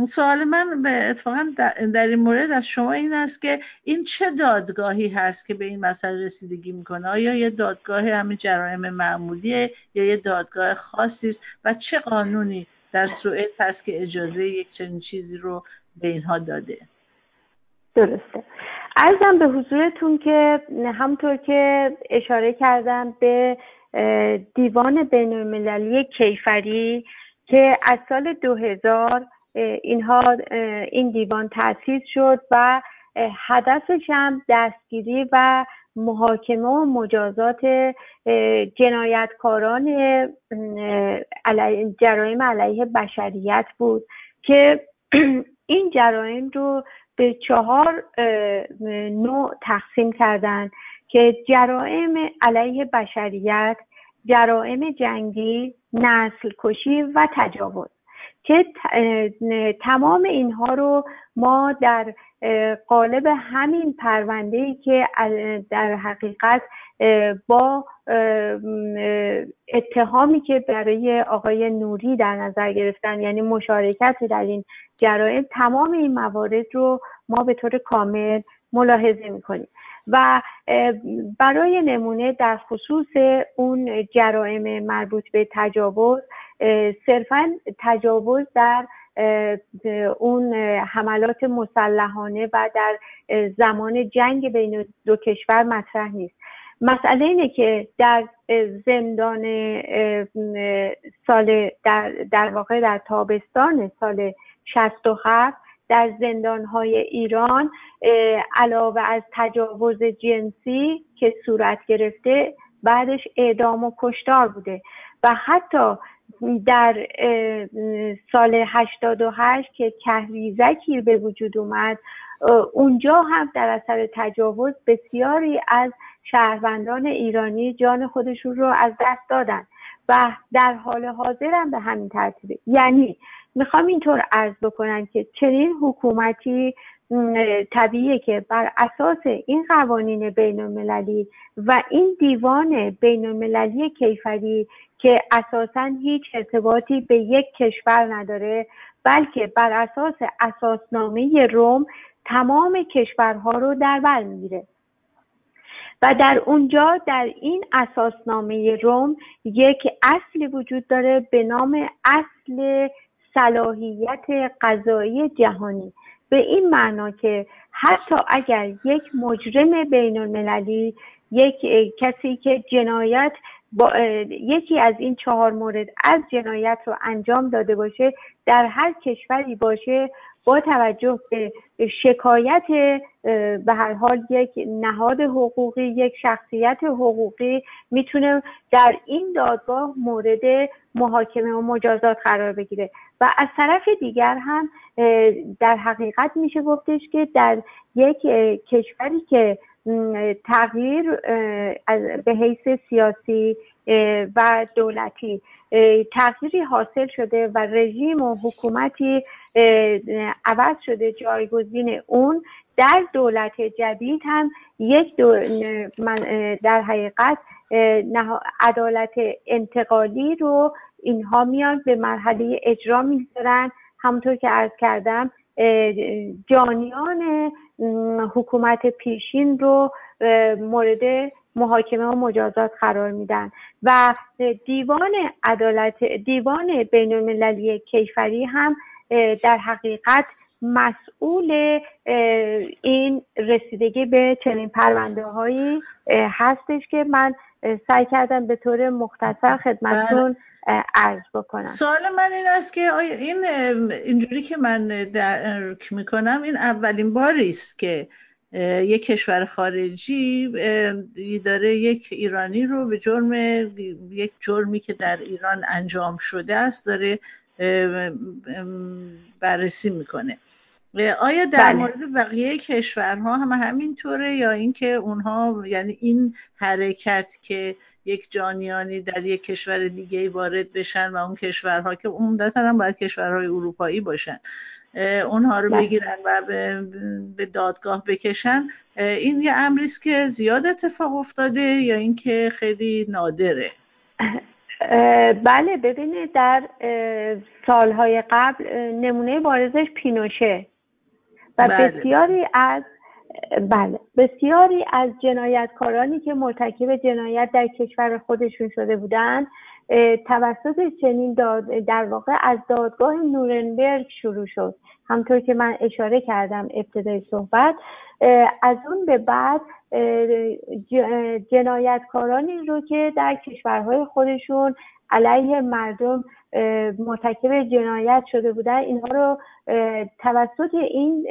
سوال من به اتفاقا در این مورد از شما این است که این چه دادگاهی هست که به این مسئله رسیدگی می‌کنه؟ آیا یه دادگاه همین جرایم معمولیه یا یه دادگاه خاصی است؟ و چه قانونی در سوئد هست که اجازه یک چنین چیزی رو به اینها داده؟ درسته. ارزم به حضورتون که همطور که اشاره کردم به دیوان بین المللی کیفری که از سال 2000 اینها این دیوان تأسیس شد و هدفش هم دستگیری و محاکمه و مجازات جنایتکاران جرایم علیه بشریت بود که این جرایم رو به چهار نوع تقسیم کردن که جرائم علیه بشریت جرائم جنگی نسل کشی و تجاوز. که تمام اینها رو ما در قالب همین پرونده ای که در حقیقت با اتهامی که برای آقای نوری در نظر گرفتن یعنی مشارکت در این جرائم تمام این موارد رو ما به طور کامل ملاحظه می‌کنیم. و برای نمونه در خصوص اون جرائم مربوط به تجاوز صرفا تجاوز در اون حملات مسلحانه و در زمان جنگ بین دو کشور مطرح نیست. مسئله اینه که در زندان سال در, در واقع در تابستان سال 67 در زندانهای ایران علاوه از تجاوز جنسی که صورت گرفته بعدش اعدام و کشتار بوده. و حتی در سال 88 که کهریزکی به وجود اومد اونجا هم در اثر تجاوز بسیاری از شهروندان ایرانی جان خودشون رو از دست دادن و در حال حاضر هم به همین ترتیبه. یعنی می‌خوام اینطور عرض بکنم که چنین حکومتی طبیعیه که بر اساس این قوانین بین المللی و این دیوان بین المللی کیفری که اساسا هیچ ارتباطی به یک کشور نداره بلکه بر اساس اساسنامه روم تمام کشورها رو در بر می‌گیره. و در اونجا در این اساسنامه روم یک اصلی وجود داره به نام اصل صلاحیت قضایی جهانی. به این معنا که حتی اگر یک مجرم بین المللی یک کسی که جنایت با یکی از این چهار مورد از جنایت رو انجام داده باشه در هر کشوری باشه با توجه به شکایت به هر حال یک نهاد حقوقی یک شخصیت حقوقی می‌تونه در این دادگاه مورد محاکمه و مجازات قرار بگیره. و از طرف دیگر هم در حقیقت میشه گفتش که در یک کشوری که تغییر به حیث سیاسی و دولتی. تغییری حاصل شده و رژیم و حکومتی عوض شده جایگزین اون. در دولت جدید هم یک در حقیقت عدالت انتقالی رو اینها میان به مرحله اجرا می‌ذارن همونطور که عرض کردم جانیان حکومت پیشین رو مورد محاکمه و مجازات قرار میدن. و دیوان عدالت دیوان بین المللی کیفری هم در حقیقت مسئول این رسیدگی به چنین پرونده هایی هستش که من سعی کردم به طور مختصر خدمتتون عرض بکنم. سوال من این است که آیا این اینجوری که من درک می‌کنم این اولین باری است که یک کشور خارجی داره یک ایرانی رو به جرم یک جرمی که در ایران انجام شده است داره بررسی می‌کنه. آیا در بله. مورد بقیه کشورها هم همینطوره یا اینکه اونها یعنی این حرکت که یک جانیانی در یک کشور دیگه وارد بشن و اون کشورها که عمدتا هم باید کشورهای اروپایی باشن اونها رو بله. بگیرن و به دادگاه بکشن این یه امریست که زیاد اتفاق افتاده یا اینکه خیلی نادره بله ببینید در سالهای قبل نمونه بارزش پینوشه و بله. بسیاری از بله بسیاری از جنایتکارانی که مرتکب جنایت در کشور خودشون شده بودند توسط چنین در واقع از دادگاه نورنبرگ شروع شد همطور که من اشاره کردم ابتدای صحبت از اون به بعد جنایتکارانی رو که در کشورهای خودشون علیه مردم مرتکب جنایت شده بودن اینها رو توسط این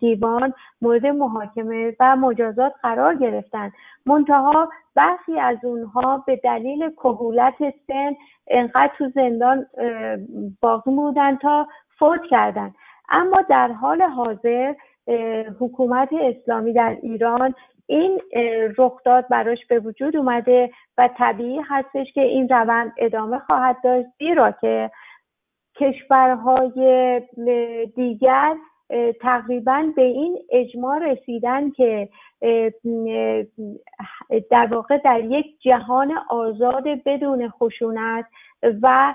دیوان مورد محاکمه و مجازات قرار گرفتن. منتها برخی از اونها به دلیل کهولت سن انقدر تو زندان باقی بودن تا فوت کردن. اما در حال حاضر حکومت اسلامی در ایران این رخداد براش به وجود اومده و طبیعی هستش که این روند ادامه خواهد داشت زیرا که کشورهای دیگر تقریبا به این اجماع رسیدن که در واقع در یک جهان آزاد بدون خشونت و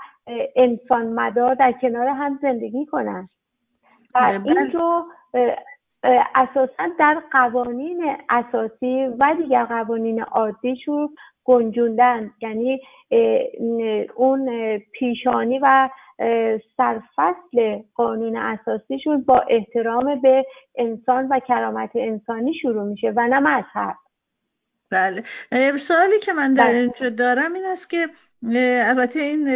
انسان مدار در کنار هم زندگی کنند و این بله. رو اساسا در قوانین اساسی و دیگر قوانین عادیشون گنجوندن. یعنی اون پیشانی و سرفصل قانون اساسیشون با احترام به انسان و کرامت انسانی شروع میشه و نه مذهب. بله سوالی که من در بله. اینجا دارم این است که البته این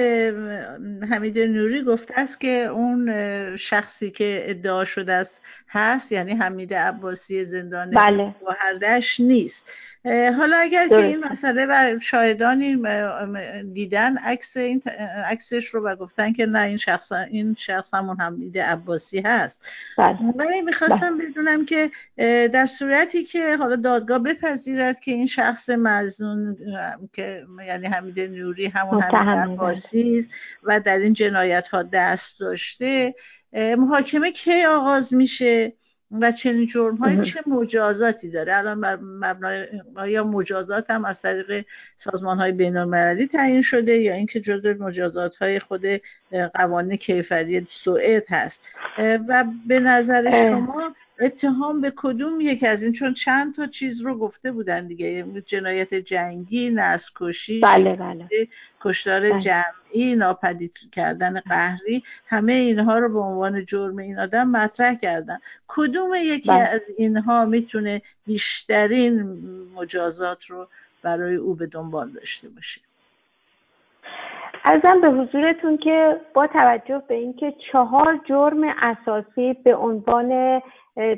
حمید نوری گفته است که اون شخصی که ادعا شده است هست یعنی حمید عباسی زندان بله. نیست حالا اگر که این مسئله و شاهدانی دیدن عکس این عکسش رو و گفتن که نه این شخص این شخص همون حمید عباسی هست بله. می‌خواستم بله. بدونم که در صورتی که حالا دادگاه بپذیرد که این شخص مزنون که یعنی حمید نوری همون حمید عباسی و در این جنایت ها دست داشته محاکمه کی آغاز میشه و چنین جرم های چه مجازاتی داره؟ الان مبنای یا مجازات هم از طریق سازمان های بین المللی تعیین شده یا اینکه جزء مجازات های خود قوانین کیفری سوئد هست؟ و به نظر شما اتهام به کدوم یکی از این چون چند تا چیز رو گفته بودن دیگه جنایت جنگی نسکشی بله بله. کشتار بله. جمعی ناپدید کردن قهری همه اینها رو به عنوان جرم این آدم مطرح کردن کدوم یکی بله. از اینها می‌تونه بیشترین مجازات رو برای او به دنبال داشته باشه ارزم به حضورتون که با توجه به اینکه چهار جرم اساسی به عنوان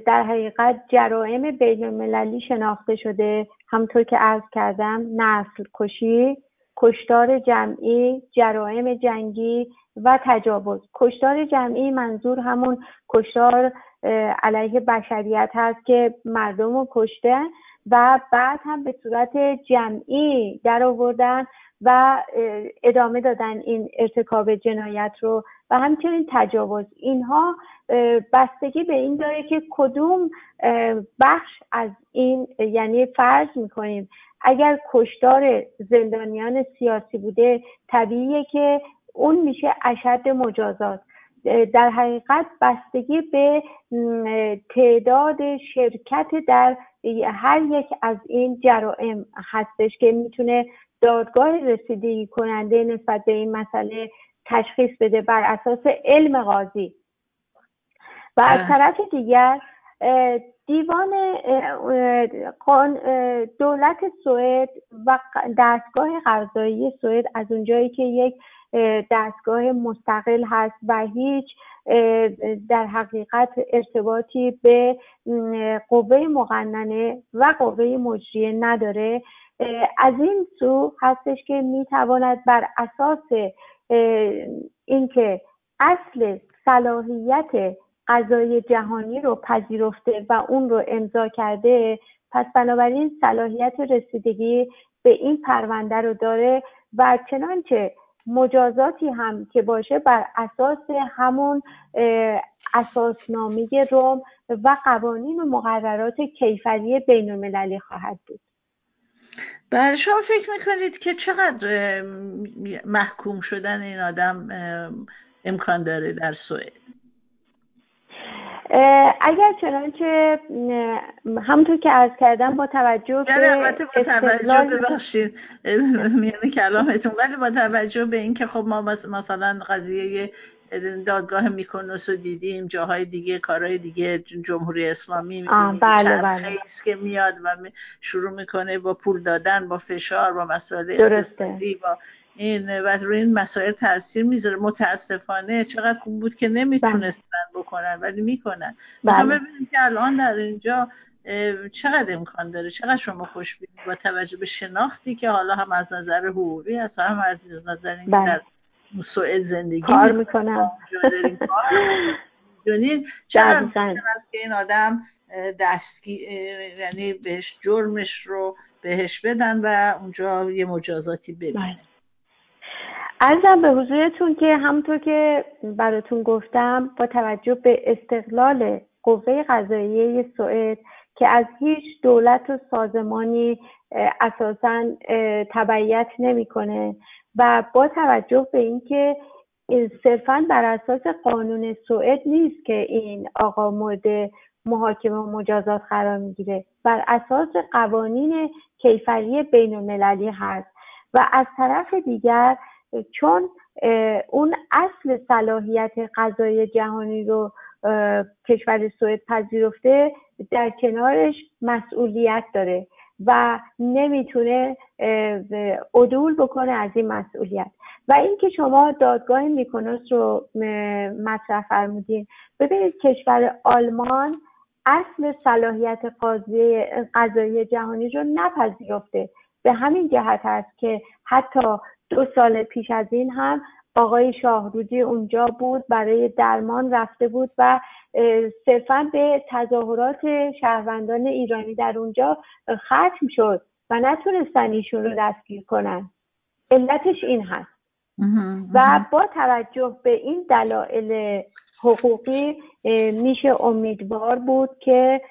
در حقیقت جرائم بین المللی شناخته شده. همطور که عرض کردم نسل کشی کشتار جمعی جرائم جنگی و تجاوز. کشتار جمعی منظور همون کشتار علیه بشریت هست که مردم رو کشته و بعد هم به صورت جمعی در آوردن و ادامه دادن این ارتکاب جنایت رو. و همچنین تجاوز. اینها بستگی به این داره که کدوم بخش از این یعنی فرض می‌کنیم اگر کشتار زندانیان سیاسی بوده طبیعیه که اون میشه اشد مجازات. در حقیقت بستگی به تعداد شرکت در هر یک از این جرائم هستش که می‌تونه دادگاه رسیدگی کننده نسبت به این مسئله تشخیص بده بر اساس علم قاضی. و از طرف دیگر دیوان دولت سوئد و دستگاه قضایی سوئد از اونجایی که یک دستگاه مستقل هست و هیچ در حقیقت ارتباطی به قوه مقننه و قوه مجریه نداره. از این سو هستش که می‌تواند بر اساس اینکه اصل صلاحیت قضای جهانی رو پذیرفته و اون رو امضا کرده پس بنابراین صلاحیت رسیدگی به این پرونده رو داره و چنانچه مجازاتی هم که باشه بر اساس همون اساسنامه روم و قوانین و مقررات کیفری بین المللی خواهد بود. بله شما فکر می‌کنید که چقدر محکوم شدن این آدم امکان داره در سوئد؟ اگر چنانچه همونطور که عرض کردم با توجه به البته با توجه ببخشید میانه کلامتون ولی با توجه به اینکه خب ما مثلا قضیه دادگاه میکنوس رو دیدیم جاهای دیگه کارهای دیگه جمهوری اسلامی بله بله. که میاد و شروع می‌کنه با پول دادن با فشار با مسائل اقتصادی با این و روی این مسائل تاثیر می‌ذاره متاسفانه چقدر خوب بود که نمی‌تونستن بله. بکنن ولی می‌کنن بله. ببینیم که الان در اینجا چقدر امکان داره چقدر شما خوش با توجه به شناختی که حالا هم از نظر حقوقی هست هم از نظر اینکه بله. در سوئد زندگی کار می‌کنم. دونین چقدر است که این آدم دستگی یعنی بهش جرمش رو بهش بدن و اونجا یه مجازاتی ببینه ارزم به حضورتون که همونطور که براتون گفتم با توجه به استقلال قوه قضاییه سوئد که از هیچ دولت و سازمانی اساسا تبعیت نمی‌کنه و با توجه به اینکه صرفا بر اساس قانون سوئد نیست که این آقا مورد محاکمه و مجازات قرار می‌گیره. بر اساس قوانین کیفری بین المللی هست. و از طرف دیگر چون اون اصل صلاحیت قضای جهانی رو کشور سوئد پذیرفته در کنارش مسئولیت داره. و نمی‌تونه عدول بکنه از این مسئولیت. و اینکه شما دادگاه میکنوس رو مطرح فرمودین. ببینید کشور آلمان اصل صلاحیت قضایی جهانی رو نپذیرفته. به همین جهت است که حتی دو سال پیش از این هم آقای شاهرودی اونجا بود برای درمان رفته بود و صرفا به تظاهرات شهروندان ایرانی در اونجا ختم شد و نتونستن ایشون رو دستگیر کنن. علتش این هست. و با توجه به این دلایل حقوقی میشه امیدوار بود که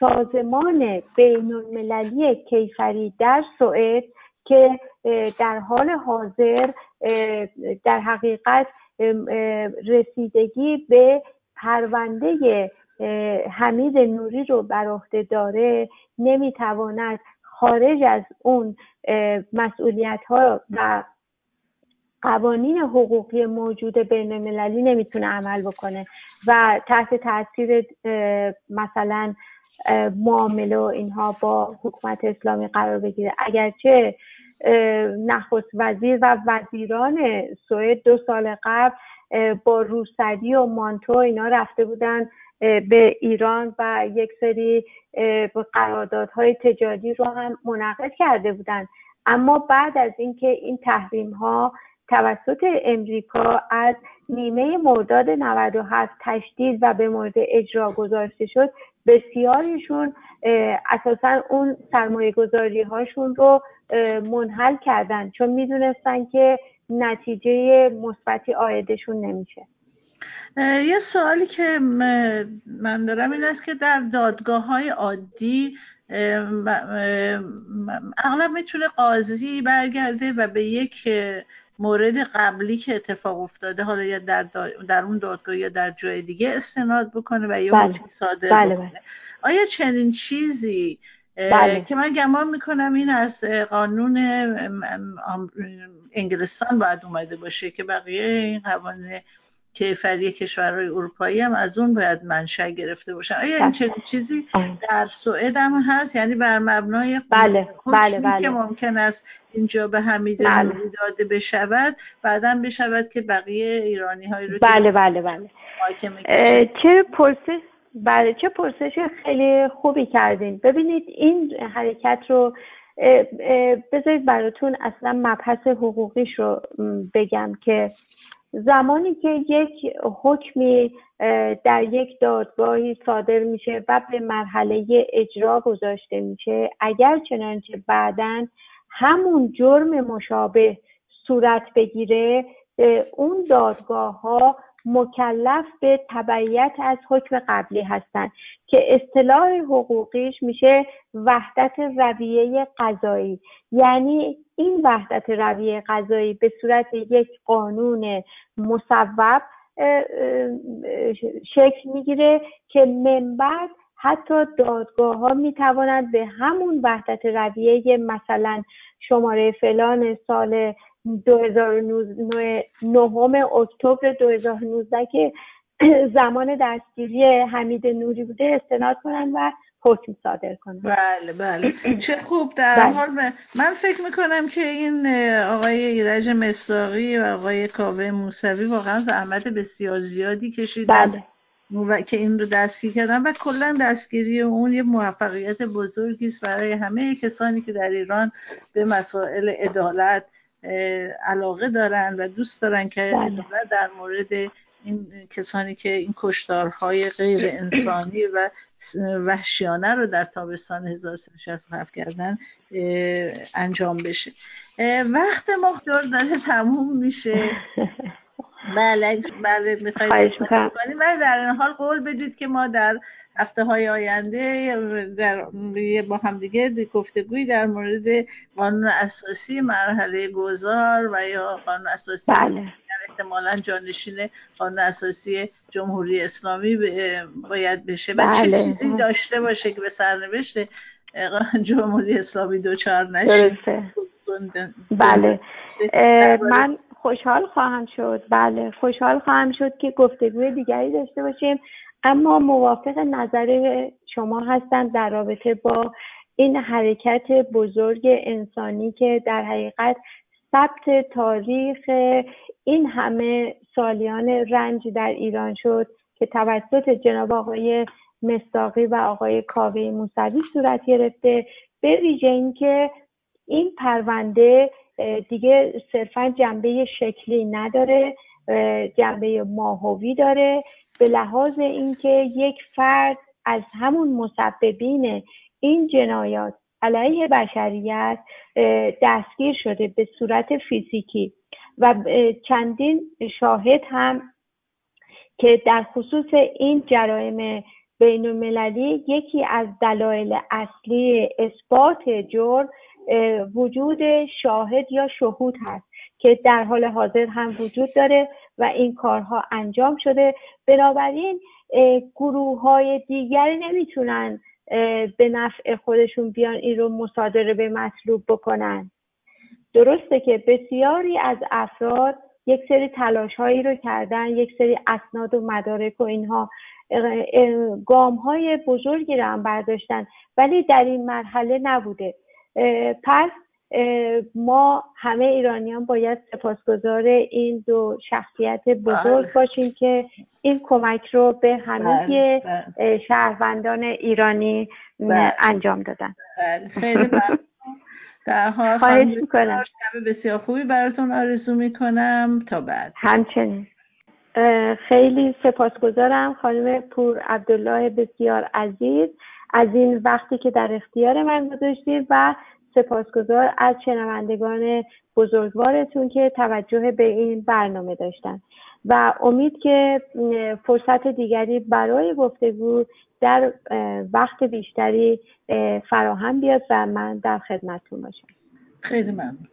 سازمان بین المللی کیفری در سوئد که در حال حاضر در حقیقت رسیدگی به پرونده حمید نوری رو بر عهده داره نمی‌تواند خارج از اون مسئولیت ها و قوانین حقوقی موجود بین المللی نمی‌تونه عمل بکنه و تحت تاثیر مثلا معامله و اینها با حکومت اسلامی قرار بگیره. اگرچه نخست وزیر و وزیران سوئد دو سال قبل با روسری و مانتو اینا رفته بودن به ایران و یک سری قراردادهای تجاری رو هم منعقد کرده بودن. اما بعد از اینکه این تحریم ها توسط امریکا از نیمه مرداد 97 تشدید و به مورد اجرا گذاشته شد بسیاریشون اساسا اون سرمایه گذاری هاشون رو منحل کردن. چون می‌دونستن که نتیجه مثبتی آیدشون نمیشه یه سوالی که من دارم این است که در دادگاه های عادی اغلب می‌تونه قاضی برگرده و به یک مورد قبلی که اتفاق افتاده حالا یا در, در اون دادگاه یا در جای دیگه استناد بکنه و یا بله. صادر بله بکنه بله. آیا چنین چیزی بله. که من گمان می‌کنم این از قانون انگلستان باید اومده باشه که بقیه این قوانین کیفری کشورهای اروپایی هم از اون باید منشأ گرفته باشن آیا این بله. چنین چیزی در سوئد هم هست یعنی بر مبنای بله بله بله که ممکن است اینجا به حمید بله. داده بشود بعدا بشود که بقیه ایرانی های رو بله بله بله چه پرسش بله چه پرسش خیلی خوبی کردین. ببینید این حرکت رو بذارید براتون اصلا مبحث حقوقیش رو بگم که زمانی که یک حکمی در یک دادگاهی صادر میشه و به مرحله اجرا گذاشته میشه اگر چنانچه بعدا همون جرم مشابه صورت بگیره اون دادگاه ها مکلف به تبعیت از حکم قبلی هستند که اصطلاح حقوقیش میشه وحدت رویه قضایی. یعنی این وحدت رویه قضایی به صورت یک قانون مصوب شکل می‌گیره که من بعد حتی دادگاه ها می توانند به همون وحدت رویه مثلا شماره فلان سال 2009 اکتبر 2019 که زمان دستگیری حمید نوری بوده استناد کنن و حکم صادر کنن بله بله چه خوب در بله. حال من فکر می‌کنم که این آقای ایرج مصداقی و آقای کاوه موسوی واقعا زحمت بسیار زیادی کشیدن بله. و که این رو دستگیر کردن و کلا دستگیری اون یه موفقیت بزرگی است برای همه کسانی که در ایران به مسائل عدالت علاقه دارن و دوست دارن که بله. در مورد این کسانی که این کشتارهای غیر انسانی و وحشیانه رو در تابستان 1367 کردن انجام بشه وقت ما داره تموم میشه بله بله می‌خواید ولی در این حال قول بدید که ما در هفته های آینده در با هم دیگه گفتگوی در مورد قانون اساسی مرحله گذار و یا قانون اساسی بله. احتمالا جانشین قانون اساسی جمهوری اسلامی باید بشه و چه بله. چیزی داشته باشه که به سرنوشت جمهوری اسلامی دوچار نشه بله. من خوشحال خواهم شد. بله خوشحال خواهم شد که گفتگوی دیگری داشته باشیم. اما موافق نظر شما هستم در رابطه با این حرکت بزرگ انسانی که در حقیقت ثبت تاریخ این همه سالیان رنج در ایران شد که توسط جناب آقای مستاقی و آقای کاوه موسوی صورت گرفته به ویژه اینکه این پرونده دیگه صرفا جنبه شکلی نداره جنبه ماهوی داره. به لحاظ اینکه یک فرد از همون مسببین این جنایات علیه بشریت دستگیر شده به صورت فیزیکی و چندین شاهد هم که در خصوص این جرایم بین المللی یکی از دلایل اصلی اثبات جرم وجود شاهد یا شهود هست که در حال حاضر هم وجود داره و این کارها انجام شده. بنابراین گروه های دیگری نمی‌تونن به نفع خودشون بیان این رو مصادره به مطلوب بکنن. درسته که بسیاری از افراد یک سری تلاش هایی رو کردن یک سری اسناد و مدارک و اینها گام های بزرگی رو هم برداشتن ولی در این مرحله نبوده. پس ما همه ایرانیان باید سپاسگزار این دو شخصیت بزرگ بله. باشیم که این کمک رو به همه بله، بله. شهروندان ایرانی انجام دادن. خیلی در حال خواهش می‌کنم. شب بسیار خوبی براتون آرزو می‌کنم. تا بعد. همچنین. خیلی سپاسگزارم خانم پور عبدالله بسیار عزیز. از این وقتی که در اختیار من گذاشتید و سپاسگزار از شنوندگان بزرگوارتون که توجه به این برنامه داشتن. و امید که فرصت دیگری برای گفتگو در وقت بیشتری فراهم بیاد و من در خدمتتون باشم. خیلی ممنون.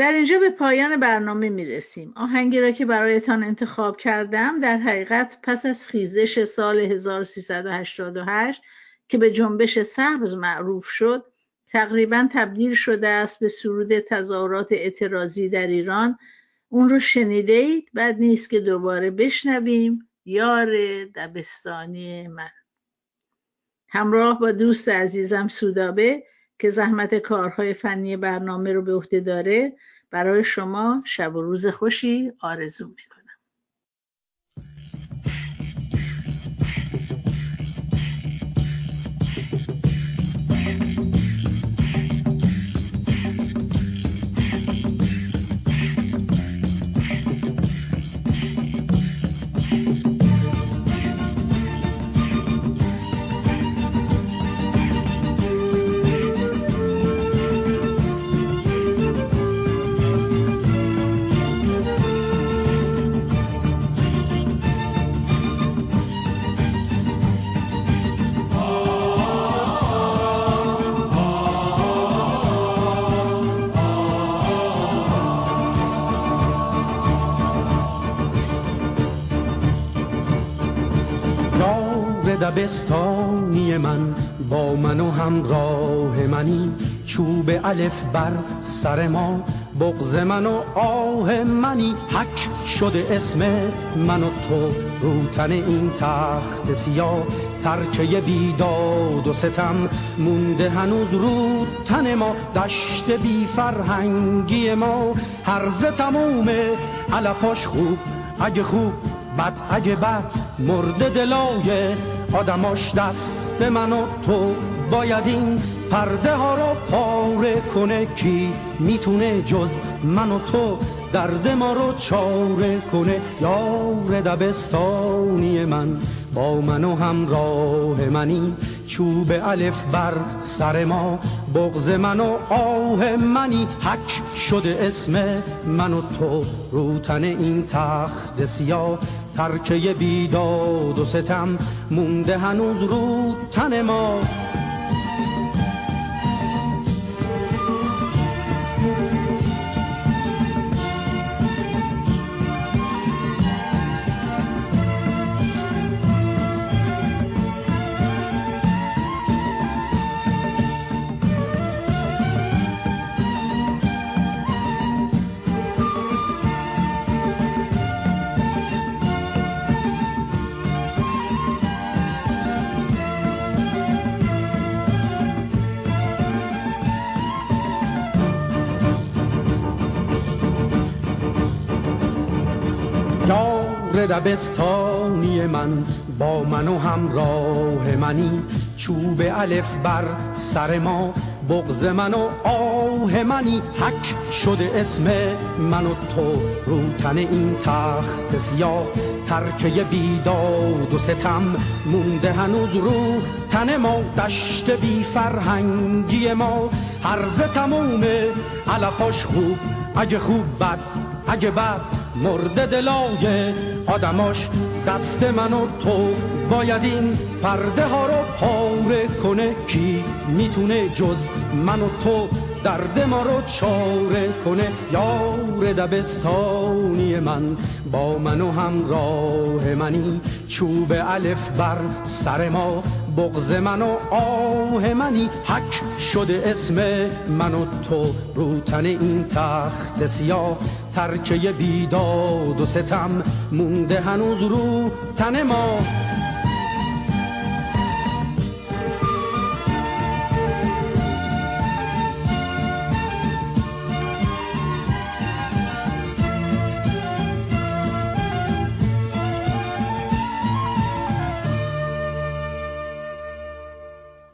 در اینجا به پایان برنامه می رسیم. آهنگی را که برایتان انتخاب کردم در حقیقت پس از خیزش سال 1388 که به جنبش سبز معروف شد تقریبا تبدیل شده است به سرود تظاهرات اعتراضی در ایران. اون رو شنیده اید بعد نیست که دوباره بشنویم. یار دبستانی من. همراه با دوست عزیزم سودابه. که زحمت کارهای فنی برنامه رو به عهده داره برای شما شب و روز خوشی آرزو می‌کنم. چوب الف بر سر ما. بغز من و آه منی حک شده اسم من و تو. روتن این تخت سیاه ترچه بیداد و ستم. مونده هنوز رو تن ما دشت بی فرهنگی ما. هرز تموم علفاش خوب اگه خوب بد اگه بد. مرده دلای آدماش دست من و تو. باید این پرده ها رو پاره کنه کی می‌تونه جز من و تو درد ما رو چاره کنه؟ یار دبستانی من با من و همراه منی. چوب الف بر سر ما بغز من و آه منی. حک شده اسم من و تو روتن این تخت سیاه. ترکه بیداد و ستم مونده هنوز رو ما. دبستانی من با من و همراه منی. چوب الف بر سر ما بغز من و آه منی. حک شده اسم من و تو روتن این تخت سیاه. ترکه بیداد و ستم مونده هنوز رو تن ما. دشت بی فرهنگی ما هرز تموم علفاش خوب. اگه خوب بد اگه بد مرده دلای آدماش دست من و تو باید این پرده ها رو پاره کنه. کی می‌تونه جز من و تو درد ما رو چاره کنه یار دبستانی من. با من و همراه منی چوب الف بر سر ما. بغز من و آه منی حک شده اسم من و تو. روتن این تخت سیاه ترکه بیداد و ستم. مونده هنوز رو تن ما.